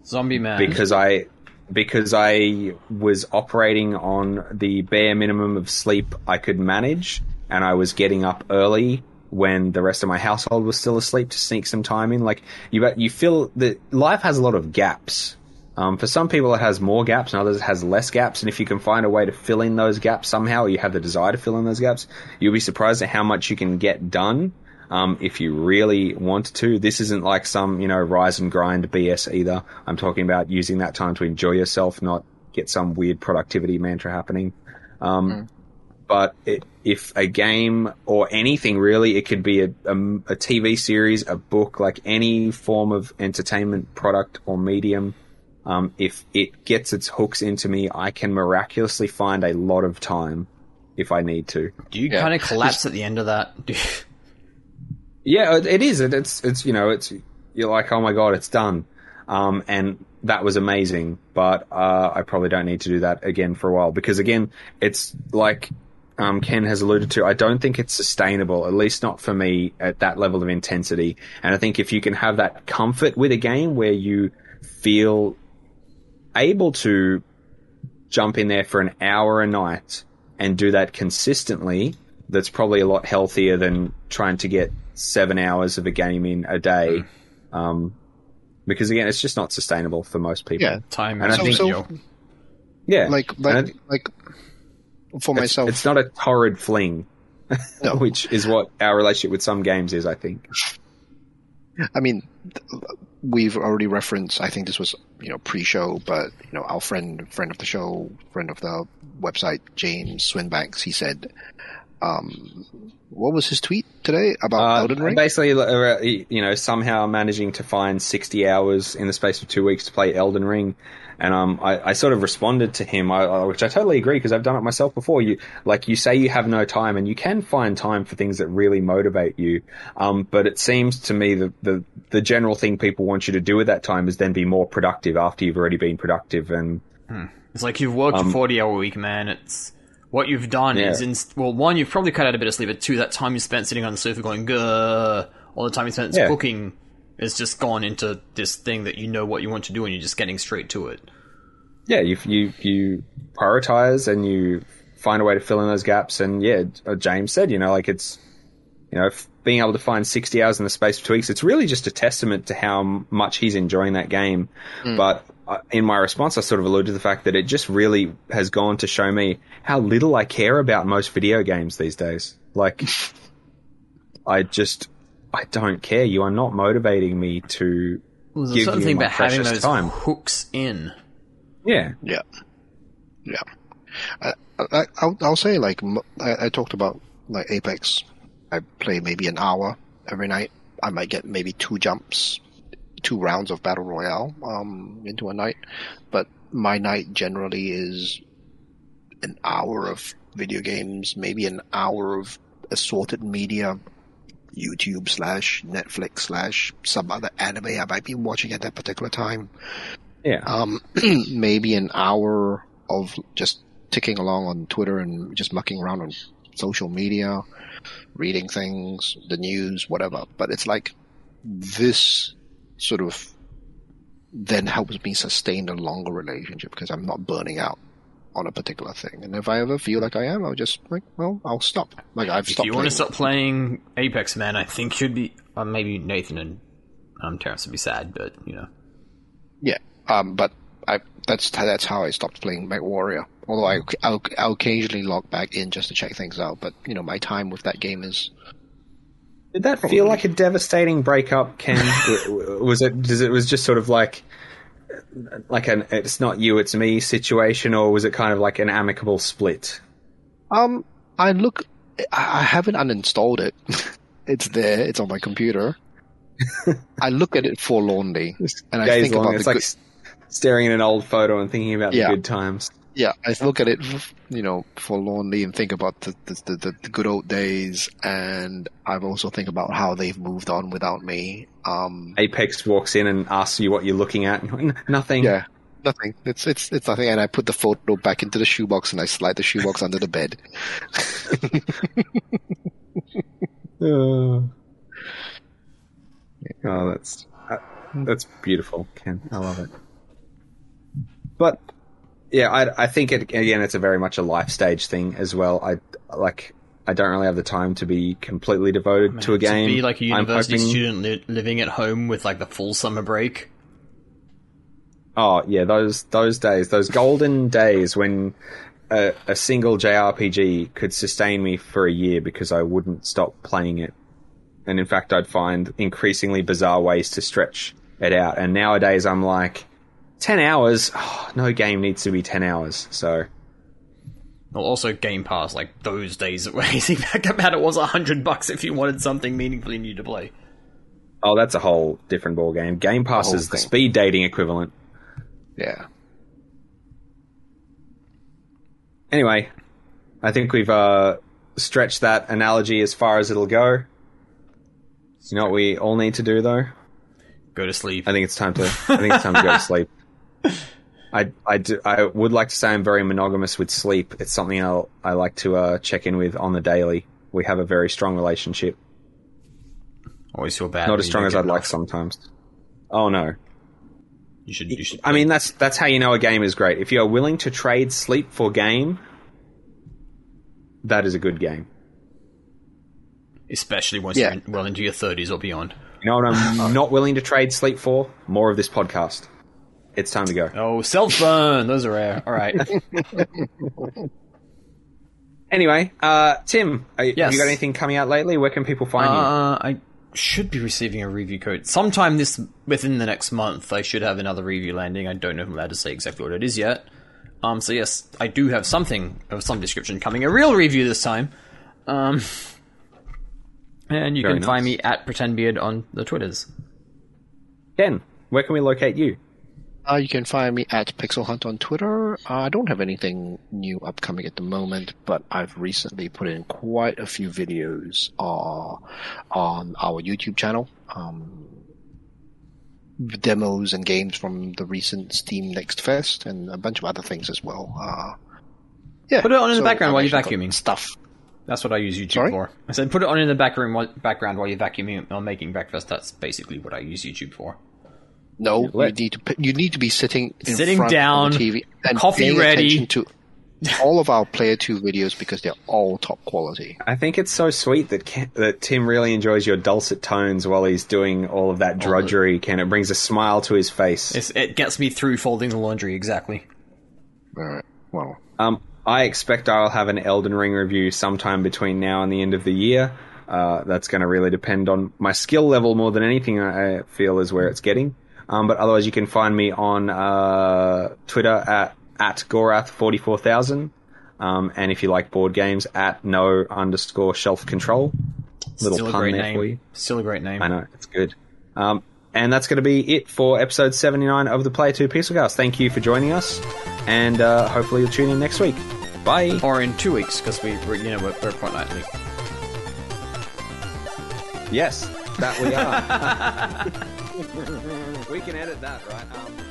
Zombie man. because I because I was operating on the bare minimum of sleep I could manage, and I was getting up early when the rest of my household was still asleep to sneak some time in. Like you, you feel that life has a lot of gaps. Um, for some people, it has more gaps, and others it has less gaps. And if you can find a way to fill in those gaps somehow, or you have the desire to fill in those gaps, you'll be surprised at how much you can get done um, if you really want to. This isn't like some, you know, rise and grind BS either. I'm talking about using that time to enjoy yourself, not get some weird productivity mantra happening. Um, But it, if a game or anything really, it could be a, a, a TV series, a book, like any form of entertainment product or medium. Um, if it gets its hooks into me, I can miraculously find a lot of time if I need to. Do you Yeah. kind of collapse at the end of that? <laughs> Yeah, it- it is. It's it's you know it's you're like oh my god it's done, um, and that was amazing. But uh, I probably don't need to do that again for a while because again it's like um, Ken has alluded to. I don't think it's sustainable, at least not for me at that level of intensity. And I think if you can have that comfort with a game where you feel able to jump in there for an hour a night and do that consistently, that's probably a lot healthier than trying to get seven hours of a game in a day. Um, because again, it's just not sustainable for most people. Yeah. Time And I think- So, video. Yeah. like, like, think like, for it's, myself, it's not a torrid fling, No. <laughs> which is what our relationship with some games is, I think. I mean, we've already referenced. I think this was you know pre-show, but you know our friend, friend of the show, friend of the website, James Swinbanks. He said, um, what was his tweet today about Uh, Elden Ring? Basically, uh, you know, somehow managing to find 60 hours in the space of two weeks to play Elden Ring. And um, I, I sort of responded to him, I, I- which I totally agree because I've done it myself before. You like you say you have no time, and you can find time for things that really motivate you. Um, but it seems to me that the the general thing people want you to do at that time is then be more productive after you've already been productive. And It's like you've worked a 40 hour week, man. It's what you've done Yeah. is in well, one, you've probably cut out a bit of sleep, but two, that time you spent sitting on the sofa going, Gah, all the time you spent Yeah. cooking is just gone into this thing that you know what you want to do and you're just getting straight to it. yeah, you you you prioritize and you find a way to fill in those gaps. And yeah, uh, James said, you know, like it's you know being able to find sixty hours in the space of two weeks. It's really just a testament to how much he's enjoying that game. But uh, in my response, I sort of alluded to the fact that it just really has gone to show me how little I care about most video games these days. Like, <laughs> I just. I don't care. You are not motivating me to Well, there's a give certain you thing my about having precious those time. hooks in. Yeah. Yeah, yeah. I, I, I'll, I'll say like I talked about like Apex. I play maybe an hour every night. I might get maybe two jumps, two rounds of battle royale um, into a night. But my night generally is an hour of video games, maybe an hour of assorted media, YouTube slash Netflix slash some other anime I might be watching at that particular time Yeah. um, <clears throat> maybe an hour of just ticking along on Twitter and just mucking around on social media, reading things, the news, whatever. But it's like this sort of then helps me sustain a longer relationship because I'm not burning out on a particular thing. And if I ever feel like I am, I'll just like, well, I'll stop. Like I've If stopped. you want to stop playing Apex, man, I think you'd be. Uh, maybe Nathan and um, Terrence would be sad, but you know. Yeah, um, but I that's that's how I stopped playing Mech Warrior. Although I I'll, I'll occasionally log back in just to check things out, but you know my time with that game is Did that feel like a devastating breakup, Ken? <laughs> Was it? Does it was just sort of like like an it's not you, it's me situation, or was it kind of like an amicable split? Um, I look, I I haven't uninstalled it. <laughs> it's there. It's on my computer. I look at it forlornly, <laughs> and I Gaze think long. about It's the like good, staring at an old photo and thinking about Yeah. the good times. Yeah. I look at it, you know, forlornly, and think about the the, the the good old days, and I also think about how they've moved on without me. Um, Apex walks in and asks you what you're looking at. and you're like, "N- Nothing. yeah, nothing. It's it's it's nothing, and I put the photo back into the shoebox, and I slide the shoebox under the bed. <laughs> Uh, oh, that's uh, that's beautiful, Ken. I love it. But yeah, I, I think it, again, it's a very much a life stage thing as well. I like. I don't really have the time to be completely devoted to a game. To be like a university hoping- student li- living at home with like the full summer break. Oh yeah, those those days, those golden days when a, a single JRPG could sustain me for a year because I wouldn't stop playing it, and in fact, I'd find increasingly bizarre ways to stretch it out. And nowadays, I'm like, ten hours. Oh, no game needs to be ten hours. So Well, also Game Pass, like those days where easy <laughs> back about it was a hundred bucks if you wanted something meaningfully new to play. oh, that's a whole different ball game. Game Pass whole is the thing. speed dating equivalent. Yeah. Anyway, I think we've uh, stretched that analogy as far as it'll go. You know what we all need to do though? Go to sleep. I think it's time to. I think it's time to go to <laughs> sleep. I, I, do, I would like to say I'm very monogamous with sleep. It's something I'll, I like to uh, check in with on the daily. We have a very strong relationship. Always feel bad. Not as strong as I'd like sometimes. Oh no! You should. You should. I mean, that's that's how you know a game is great. If you're willing to trade sleep for game, that is a good game. especially once Yeah. you're in- well into your thirties or beyond. You know what I'm <sighs> not willing to trade sleep for? More of this podcast. It's time to go. Oh, cell phone. Those are rare. All right. <laughs> Anyway, uh, Tim, uh, have you got anything coming out lately? Where can people find you? Uh, I should be receiving a review code sometime this within the next month. I should have another review landing. I don't know if I'm allowed to say exactly what it is yet. Um, so yes, I do have something of some description coming. A real review this time. Um, and you Very can find me at pretendbeard on the twitters. Ken, where can we locate you? Uh, you can find me at Pixel Hunt on Twitter. Uh, I don't have anything new upcoming at the moment, but I've recently put in quite a few videos uh, on our YouTube channel. Um, demos and games from the recent Steam Next Fest and a bunch of other things as well. Uh, yeah, Put it on in the background while you're vacuuming. Stuff. That's what I use YouTube Sorry? for. I said put it on in the background while, background while you're vacuuming or making breakfast. That's basically what I use YouTube for. No, you need to you need to be sitting in Sitting front down, on the TV and coffee ready. to all of our Player Two videos because they're all top quality. I think it's so sweet that Ken, that Tim really enjoys your dulcet tones while he's doing all of that drudgery. Ken, it brings a smile to his face. It's, it gets me through folding the laundry exactly. All right. Well, Um, I expect I'll have an Elden Ring review sometime between now and the end of the year. Uh, that's going to really depend on my skill level more than anything. I I feel is where it's getting. Um, but otherwise, you can find me on uh, Twitter at at Gorath forty four thousand. Um, and if you like board games, at no underscore shelf control. Little Still pun there name. for you. Still a great name. I know it's good. Um, and that's going to be it for episode seventy nine of the Play Two Pixelcast. Thank you for joining us, and uh, hopefully you'll tune in next week. Bye. Or in two weeks because we, we're you know we're, we're fortnightly. Yes, that we are. <laughs> we can edit that, right? Um,